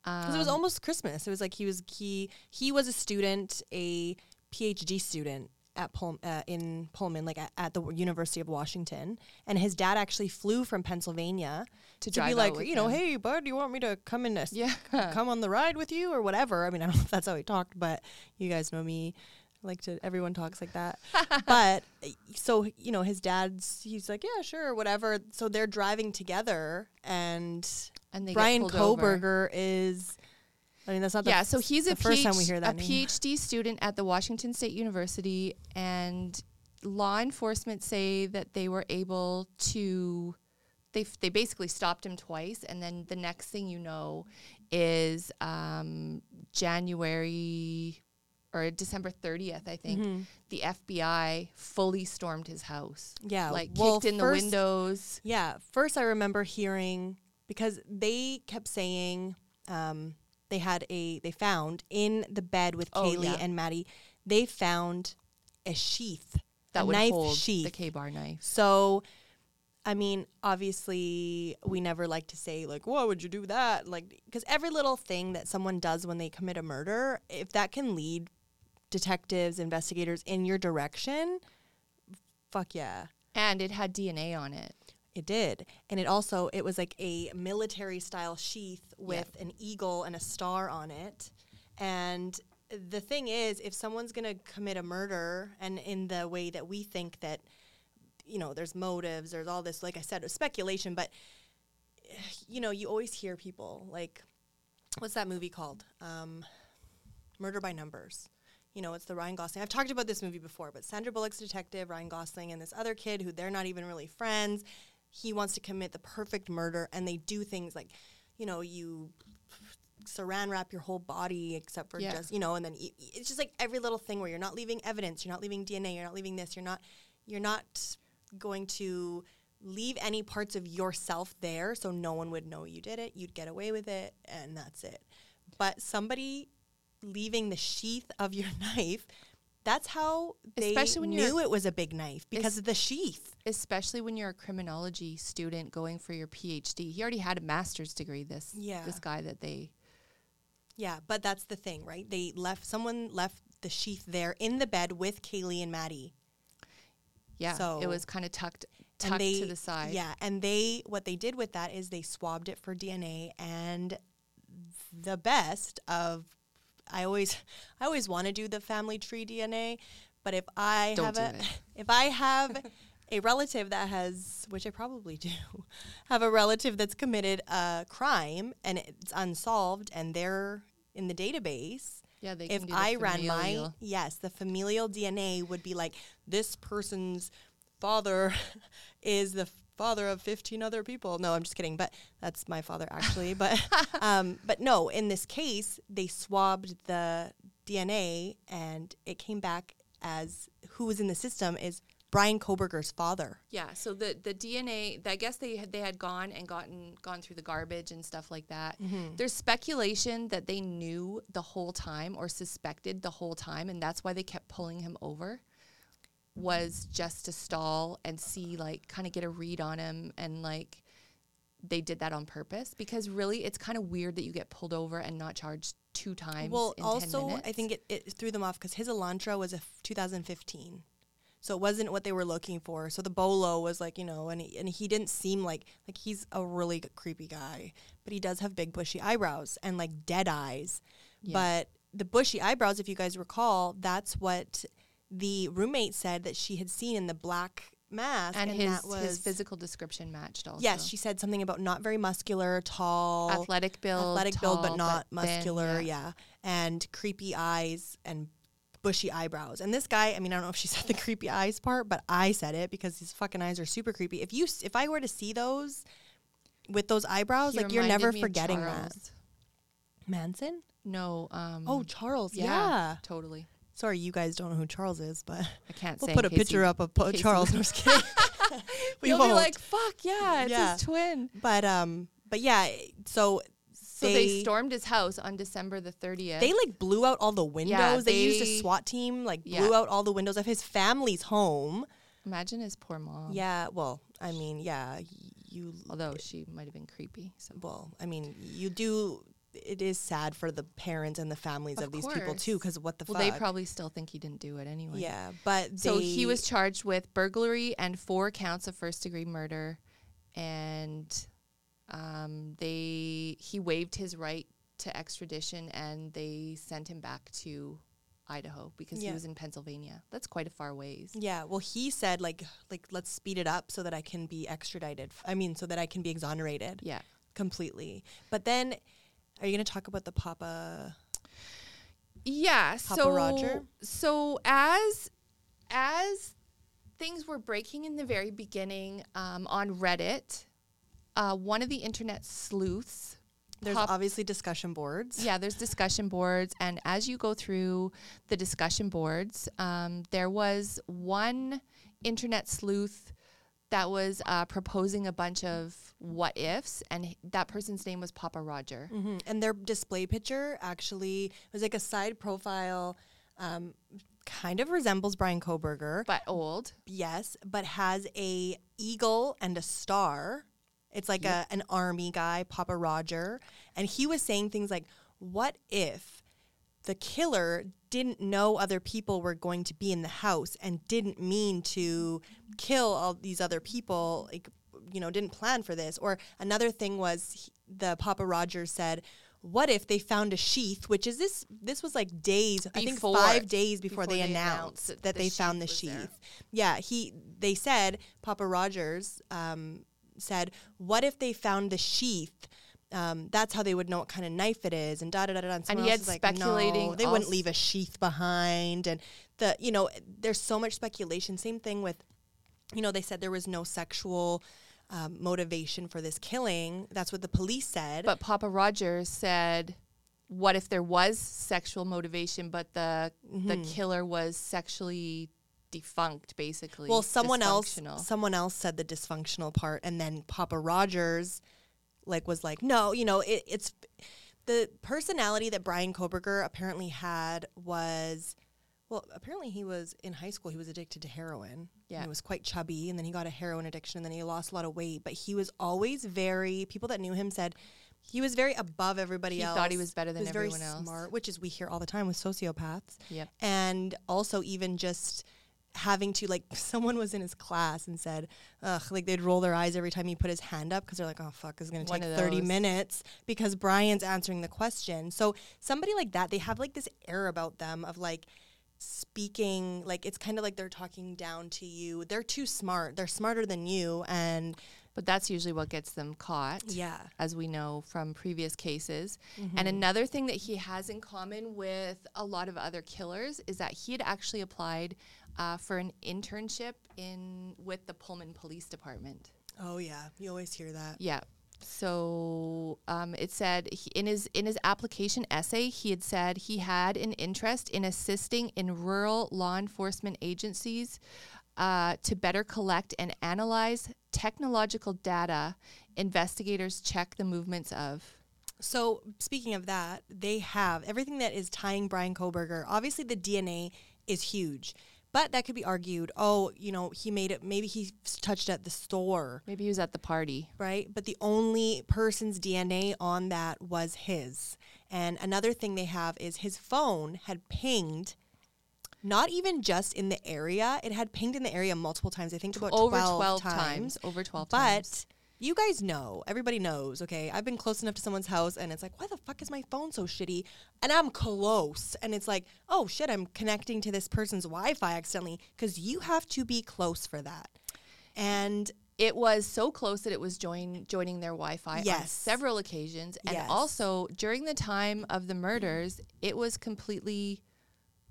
Because it was um, almost Christmas. It was like he was he he was a student, a PhD student at Pull, uh, in Pullman, like at, at the University of Washington, and his dad actually flew from Pennsylvania to, to be like, you know, him. hey bud, do you want me to come in, yeah, (laughs) come on the ride with you or whatever? I mean, I don't know if that's how he talked, but you guys know me. Like to, everyone talks like that. (laughs) but so you know, his dad's. He's like, yeah, sure, whatever. So they're driving together, and and they Brian pulled over. Kohberger is. I mean, that's not Yeah, f- so he's the a, first PhD, time we hear that a name. PhD student at the Washington State University, and law enforcement say that they were able to. They, f- they basically stopped him twice, and then the next thing you know is um, January or December 30th, I think. Mhm. The FBI fully stormed his house. Yeah, like well, kicked in the windows. Yeah, first I remember hearing because they kept saying um, they had a they found in the bed with Oh, Kaylee yeah. and Maddie, they found a sheath, that a would knife hold sheath. the KA-BAR knife. So, I mean, obviously, we never like to say like, "Why would you do that?" Like, because every little thing that someone does when they commit a murder, if that can lead detectives, investigators in your direction, fuck yeah. And it had DNA on it. It did. And it also it was like a military style sheath with an eagle and a star on it. And the thing is, if someone's going to commit a murder and in the way that we think that you know, there's motives, there's all this like I said, speculation, but (sighs) you know, you always hear people like what's that movie called? Um Murder by Numbers. You know, it's the Ryan Gosling. I've talked about this movie before, but Sandra Bullock's detective, Ryan Gosling, and this other kid who they're not even really friends. He wants to commit the perfect murder, and they do things like, you know, you saran wrap your whole body except for Yeah. just, you know, and then y- it's just like every little thing where you're not leaving evidence, you're not leaving DNA, you're not leaving this, you're not, you're not going to leave any parts of yourself there so no one would know you did it. You'd get away with it, and that's it. But somebody leaving the sheath of your (laughs) knife, that's how they Especially when knew it was a big knife because of the sheath. especially when you're a criminology student going for your PhD. He already had a master's degree. This Yeah. this guy that they Yeah, but that's the thing, right? They left someone left the sheath there in the bed with Kaylee and Maddie. yeah So- it was kind of tucked tucked they, to the side. Yeah, and they what they did with that is they swabbed it for DNA and the best of I always I always want to do the family tree DNA, but if I Don't have a it. (laughs) if I have a relative that has, which I probably do, (laughs) have a relative that's committed a crime and it's unsolved and they're in the database. Yeah, they if can do the I ran my yes, the familial DNA would be like this person's father (laughs) is the father of 15 other people. No, I'm just kidding, but that's my father actually. but (laughs) um, but no, in this case, they swabbed the DNA and it came back as who was in the system is Brian Kohberger's father. Yeah, so the the DNA, I guess they had they had gone and gotten gone through the garbage and stuff like that. Mm-hmm. There's speculation that they knew the whole time or suspected the whole time, and that's why they kept pulling him over. Was just to stall and see, like, kind of get a read on him, and like, they did that on purpose because really, it's kind of weird that you get pulled over and not charged two times. Well, in 10 also, I think it, it threw them off because his Elantra was a f- 2015. So it wasn't what they were looking for. So the Bolo was like, you know, and he, and he didn't seem like like he's a really creepy guy, but he does have big bushy eyebrows and like dead eyes. Yeah. But the bushy eyebrows, if you guys recall, that's what the roommate said that she had seen in the black mask, and, and, his that was his physical description matched also. Yes, she said something about not very muscular, tall, athletic build, athletic build, but not thin, muscular. yeah. and creepy eyes and bushy eyebrows. And this guy, I mean, I don't know if she (laughs) said the creepy eyes part, but I said it because his fucking eyes are super creepy. If you, if I were to see those with those eyebrows, He like you're never forgetting that. Manson? No. Um, Oh, Charles. Yeah. yeah, totally. Sorry, you guys don't know who Charles is, but I can't we'll put a picture up of po- in case he Charles. (laughs) was- I'm just kidding. (laughs) we You'll be won't. like, "Fuck yeah, it's Yeah. his twin." but um, but yeah. So So they, stormed his house on December the thirtieth. They like blew out all the windows. they, used a SWAT team, like Yeah. blew out all the windows of his family's home. imagine his poor mom. Yeah, well, I mean, yeah, you. Although she might have been creepy. So well, I mean, you do. It is sad for the parents and the families of, Of these people too, because what the well, fuck? they probably still think he didn't do it anyway. yeah, but So he was charged with burglary and four counts of first degree murder, and um, they he waived his right to extradition, and they sent him back to Idaho because he was in Pennsylvania. That's quite a far ways. Yeah, well, he said like like let's speed it up so that I can be extradited. F- I mean, so that I can be exonerated Yeah. completely. But then, are you going to talk about the Papa? Yeah. Papa so Roger? so as as things were breaking in the very beginning um, on Reddit, uh, one of the internet sleuths. There's pop- obviously discussion boards. yeah, there's discussion boards, and as you go through the discussion boards, um, there was one internet sleuth that was uh, proposing a bunch of what ifs, and that person's name was Papa Roger. hmm And their display picture actually was like a side profile, um, kind of resembles Brian Kohberger, But old. yes, but has a eagle and a star. It's like a an army guy, Papa Roger, and he was saying things like, "What if the killer didn't know other people were going to be in the house and didn't mean to kill all these other people like you know didn't plan for this. Or another thing was he, the papa rogers said what if they found a sheath? Which is this this was like days i think 5 days before, before they, they announced announced that, the they found the sheath sheath there. yeah he they said papa rogers um, said what if they found the sheath um, that's how they would know what kind of knife it is, and da da da da. And, he else had like, speculating no, they wouldn't leave a sheath behind, and the you know, there's so much speculation. Same thing with, you know, they said there was no sexual um, motivation for this killing. That's what the police said. But Papa Rogers said, "What if there was sexual motivation, but the the Mm-hmm. killer was sexually defunct, basically?" well, someone else, someone else said the dysfunctional part, and then Papa Rogers, like, was like, no, you know, it, it's the personality that Brian Kohberger apparently had was. Well, apparently he was in high school. He was addicted to heroin. Yeah. he was quite chubby, and then he got a heroin addiction, and then he lost a lot of weight. But he was always very. People that knew him said he was very above everybody He else. thought he was better than he was very everyone else. Smart, which is we hear all the time with sociopaths Yep. and also even just having to like (laughs) someone was in his class and said ugh like they'd roll their eyes every time he put his hand up because they're like oh fuck it's going to take 30 those. minutes because brian's answering the question so somebody like that they have like this air about them of like speaking like it's kind of like they're talking down to you. They're too smart. They're smarter than you and But that's usually what gets them caught. yeah. as we know from previous cases. Mm-hmm. And another thing that he has in common with a lot of other killers is that he had actually applied uh, for an internship in with the Pullman Police Department. Oh yeah. You always hear that. Yeah. So um, it said he, in his in his application essay, he had said he had an interest in assisting in rural law enforcement agencies uh, to better collect and analyze technological data. Investigators check the movements of. So speaking of that, they have everything that is tying Brian Kohberger. Obviously, the DNA is huge, but that could be argued. Oh, you know, he made it. Maybe he touched at the store, Maybe he was at the party. right? But the only person's DNA on that was his. And another thing they have is his phone had pinged. Not even just in the area; it had pinged in the area multiple times. I think about over 12, 12 times. times. Over 12 But times. You guys know, everybody knows, okay? I've been close enough to someone's house and it's like, why the fuck is my phone so shitty? And I'm close. And it's like, oh shit, I'm connecting to this person's Wi Fi accidentally because you have to be close for that. And It was so close that it was join, joining their Wi Fi on several occasions. And Yes. also during the time of the murders, it was completely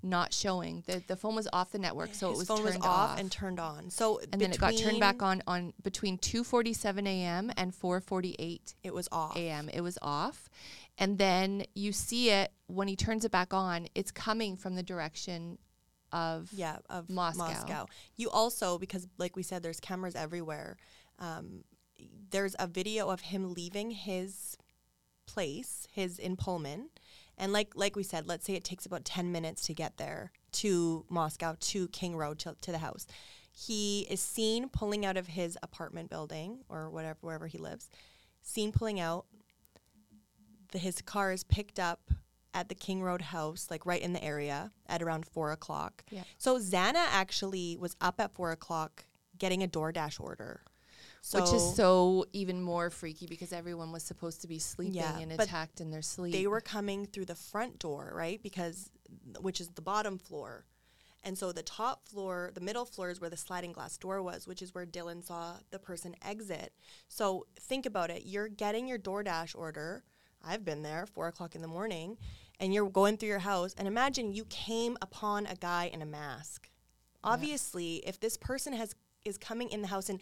not showing. The, the phone was off the network, so his it was phone turned was off, and turned on. So and then it got turned back on on between 2:47 a.m. and 4:48 It was off. a.m. It was off, and then you see it when he turns it back on. It's coming from the direction of Yeah, of Moscow. Moscow. You also, because like we said, there's cameras everywhere. Um, there's a video of him leaving his place, his in Pullman, and like like we said, let's say it takes about ten minutes to get there to Moscow to King Road to, to the house. He is seen pulling out of his apartment building or whatever wherever he lives. Seen pulling out. The, his car is picked up at the King Road house, like right in the area, at around four o'clock. Yeah. So Xana actually was up at four o'clock getting a DoorDash order. So which is so even more freaky because everyone was supposed to be sleeping Yeah, and attacked in their sleep. they were coming through the front door, right? Because which is the bottom floor. And so the top floor, the middle floor is where the sliding glass door was, which is where Dylan saw the person exit. So think about it. You're getting your DoorDash order. I've been there, four o'clock in the morning, and you're going through your house. And imagine you came upon a guy in a mask. Obviously, if this person has is coming in the house and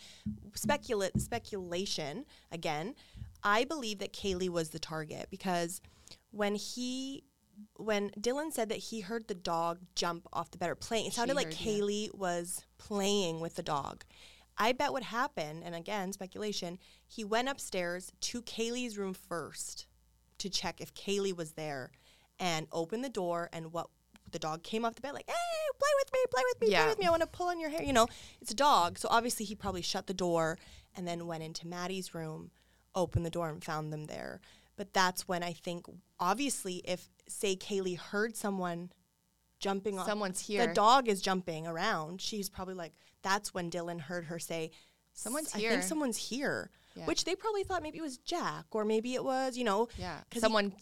speculate speculation again, I believe that Kaylee was the target because when he when Dylan said that he heard the dog jump off the bed or playing, it sounded She like. Kaylee was playing with the dog. I bet what happened, and again, speculation, he went upstairs to Kaylee's room first to check if Kaylee was there and opened the door and what the dog came off the bed like, hey, play with me, play with me, play with me. I want to pull on your hair. You know, it's a dog. So obviously he probably shut the door and then went into Maddie's room, opened the door and found them there. But that's when I think, obviously, if say Kaylee heard someone jumping off, Someone's here. the dog is jumping around. She's probably like, that's when Dylan heard her say, Someone's here. I think someone's here. Yeah. Which they probably thought maybe it was Jack or maybe it was, you know, yeah, someone,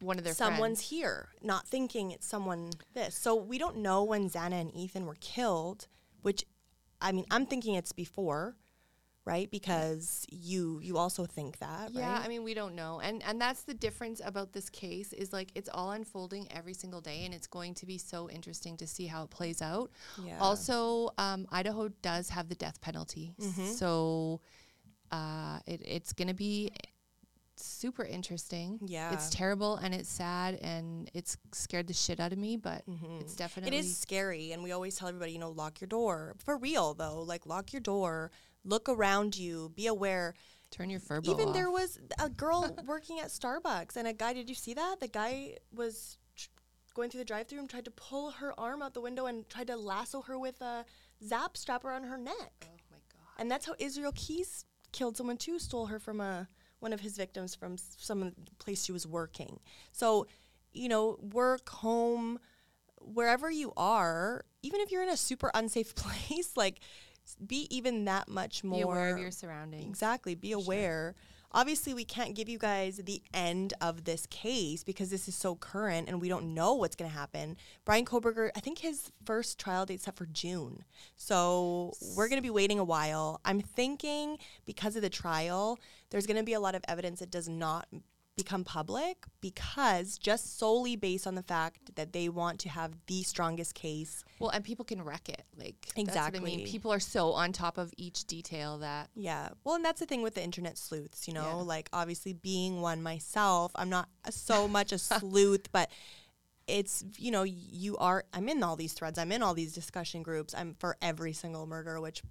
one of their someone's friends. here, not thinking it's someone this. So we don't know when Xana and Ethan were killed, which I mean, I'm thinking it's before, right? Because you you also think that, Yeah, right? I mean we don't know, and and that's the difference about this case is like it's all unfolding every single day, and it's going to be so interesting to see how it plays out. Yeah. Also, um, Idaho does have the death penalty, Mm-hmm. so uh, it, it's going to be super interesting. Yeah. it's terrible and it's sad and it's scared the shit out of me, but it's mm-hmm. definitely is scary, and we always tell everybody, you know, lock your door. For real though, like lock your door, look around you, be aware. turn your furbo Even off. there was a girl (laughs) working at Starbucks, and a guy. Did you see that? The guy was tr- going through the drive-through and tried to pull her arm out the window and tried to lasso her with a zap strap around her neck. oh my god. And that's how Israel Keyes killed someone too. Stole her from a one of his victims from some place she was working. So, you know, work, home, wherever you are, even if you're in a super unsafe (laughs) place, like be even that much more Be aware of your surroundings. Exactly. Be aware. Obviously we can't give you guys the end of this case because this is so current and we don't know what's going to happen. Brian Kohberger, I think his first trial date's set for June. So we're going to be waiting a while. I'm thinking because of the trial, there's going to be a lot of evidence that does not become public because just solely based on the fact that they want to have the strongest case. Well, and people can wreck it. Like That's what I Exactly. mean, people are so on top of each detail that Yeah. Well, and that's the thing with the internet sleuths, you know, Yeah. like obviously being one myself, I'm not so much a sleuth, (laughs) but it's, you know, you are, I'm in all these threads, I'm in all these discussion groups, I'm for every single murder, which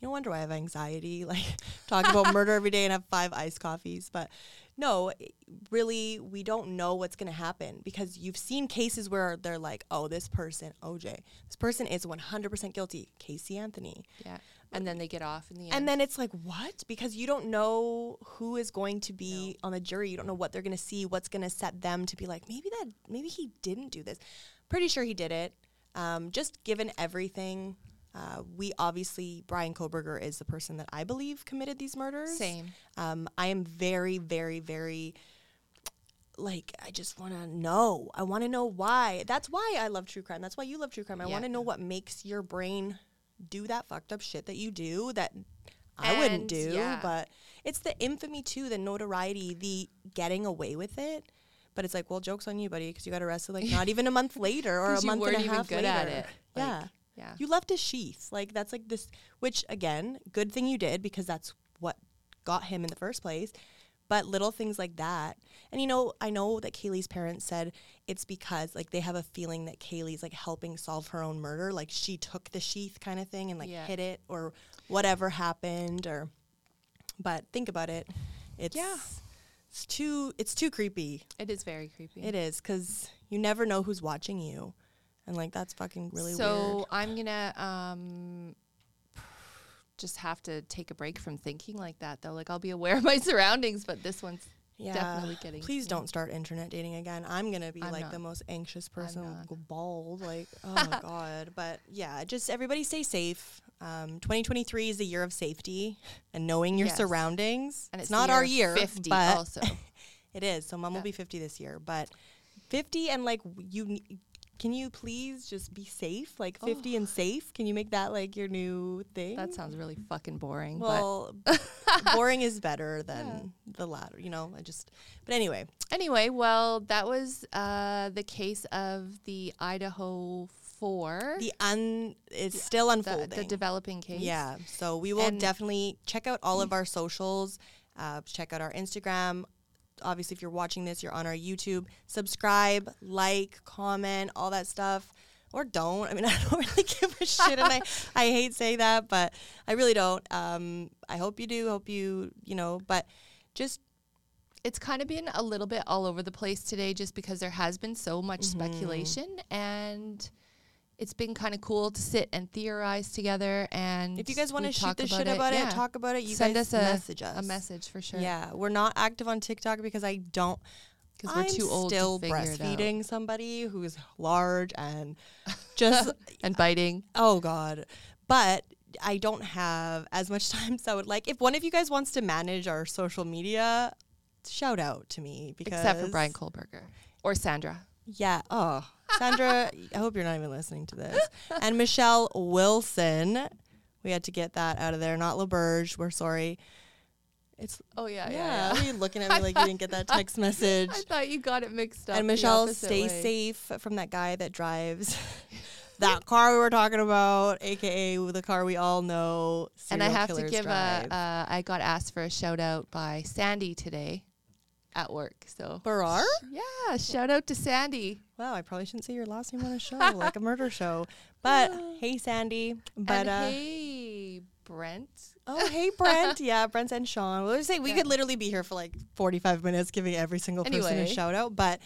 you no wonder why I have anxiety, (laughs) like talk about murder every day and have five iced coffees. But no, really, we don't know what's going to happen because you've seen cases where they're like, oh, this person, OJ, this person is 100% guilty, Casey Anthony. yeah. And then they get off in the end. And then it's like, what? Because you don't know who is going to be on the jury. You don't know what they're going to see, what's going to set them to be like, maybe that, maybe he didn't do this. Pretty sure he did it. Um, just given everything, uh, we obviously, Brian Kohberger is the person that I believe committed these murders. Same. Um, I am very, very, very like I just want to know. I want to know why. That's why I love true crime. That's why you love true crime. I Yeah. want to know what makes your brain do that fucked up shit that you do that I wouldn't do. yeah. But it's the infamy too, the notoriety, the getting away with it. But it's like, well, jokes on you, buddy, because you got arrested like not (laughs) even a month later or a month and a half good later. at it. Like, yeah. Yeah. You left a sheath. Like that's like this which again, good thing you did because that's what got him in the first place. But little things like that. And you know, I know that Kaylee's parents said it's because like they have a feeling that Kaylee's like helping solve her own murder. Like she took the sheath kind of thing and like Yeah. hit it or whatever happened or but think about it. It's Yeah. it's too it's too creepy. It is very creepy. It is cuz you never know who's watching you. And like that's fucking really weird. so weird. I'm gonna um just have to take a break from thinking like that though. Like I'll be aware of my (laughs) surroundings, but this one's Yeah. definitely getting Please don't start internet dating again. I'm gonna be I'm like not. the most anxious person, bald. Like, (laughs) oh my god. But yeah, just everybody stay safe. Um, 2023 is the year of safety and knowing your Yes. surroundings. and it's, it's not the our year, 50 but also. (laughs) it is. So mom will be 50 this year, but 50 and like you. Can you please just be safe? Like 50 and safe? Can you make that like your new thing? That sounds really fucking boring. well. (laughs) boring is better than the latter. You know, I just. But anyway, anyway, well, that was uh, the case of the Idaho Four, the un it's still the, unfolding. the developing case. Yeah. So we will And- definitely check out all of (laughs) our socials. Uh, check out our Instagram. Obviously, if you're watching this, you're on our YouTube. Subscribe, like, comment, all that stuff. Or don't. I mean, (laughs) I don't really give a shit, and I, (laughs) I hate saying that, but I really don't. Um, I hope you do. Hope you, you know, but just it's kind of been a little bit all over the place today just because there has been so much Mm-hmm. speculation and it's been kind of cool to sit and theorize together and if you guys want to shoot the shit it, about it, yeah. talk about it. You Send us a message us a message for sure Yeah, we're not active on TikTok because I don't. because we're too old still to breastfeeding somebody who's large and just (laughs) and biting oh god. But I don't have as much (laughs) time as I would like. If one of you guys wants to manage our social media, shout out to me because except for Brian Kohberger or Sandra Yeah. Oh, Sandra, I hope you're not even listening to this. And Michelle Wilson. We had to get that out of there. Not LaBerge. We're sorry. It's oh yeah yeah. What are you looking at me like you didn't get that (laughs) text message? I thought you got it mixed up and Michelle, stay way. safe from that guy that drives (laughs) that car we were talking about, aka the car we all know. and I have to give drive. a uh, I got asked for a shout out by Sandy today at work so Barar? yeah shout out to Sandy Wow, I probably shouldn't say your last name on a show, like a murder show. But (laughs) hey, Sandy. But and uh, hey Brent oh, hey, Brent. (laughs) yeah, Brent and Sean. We'll just say we Yeah. could literally be here for like forty-five minutes, giving every single person a shout out. But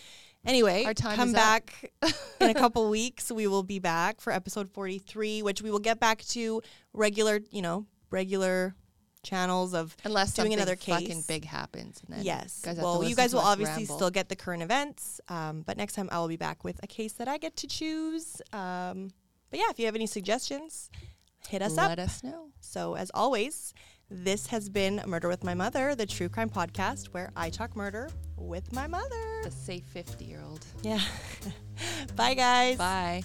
anyway, Our time come back in a (laughs) couple weeks. We will be back for episode forty-three, which we will get back to regular, you know, regular channels of Unless doing another fucking case. big happens. And then yes. guys well, you guys will obviously ramble. still get the current events, um, but next time I will be back with a case that I get to choose. Um, but yeah, if you have any suggestions, hit us let up. Let us know. So as always, This has been Murder with My Mother, the true crime podcast where I talk murder with my mother. The safe 50 year old. Yeah. (laughs) Bye, guys. Bye.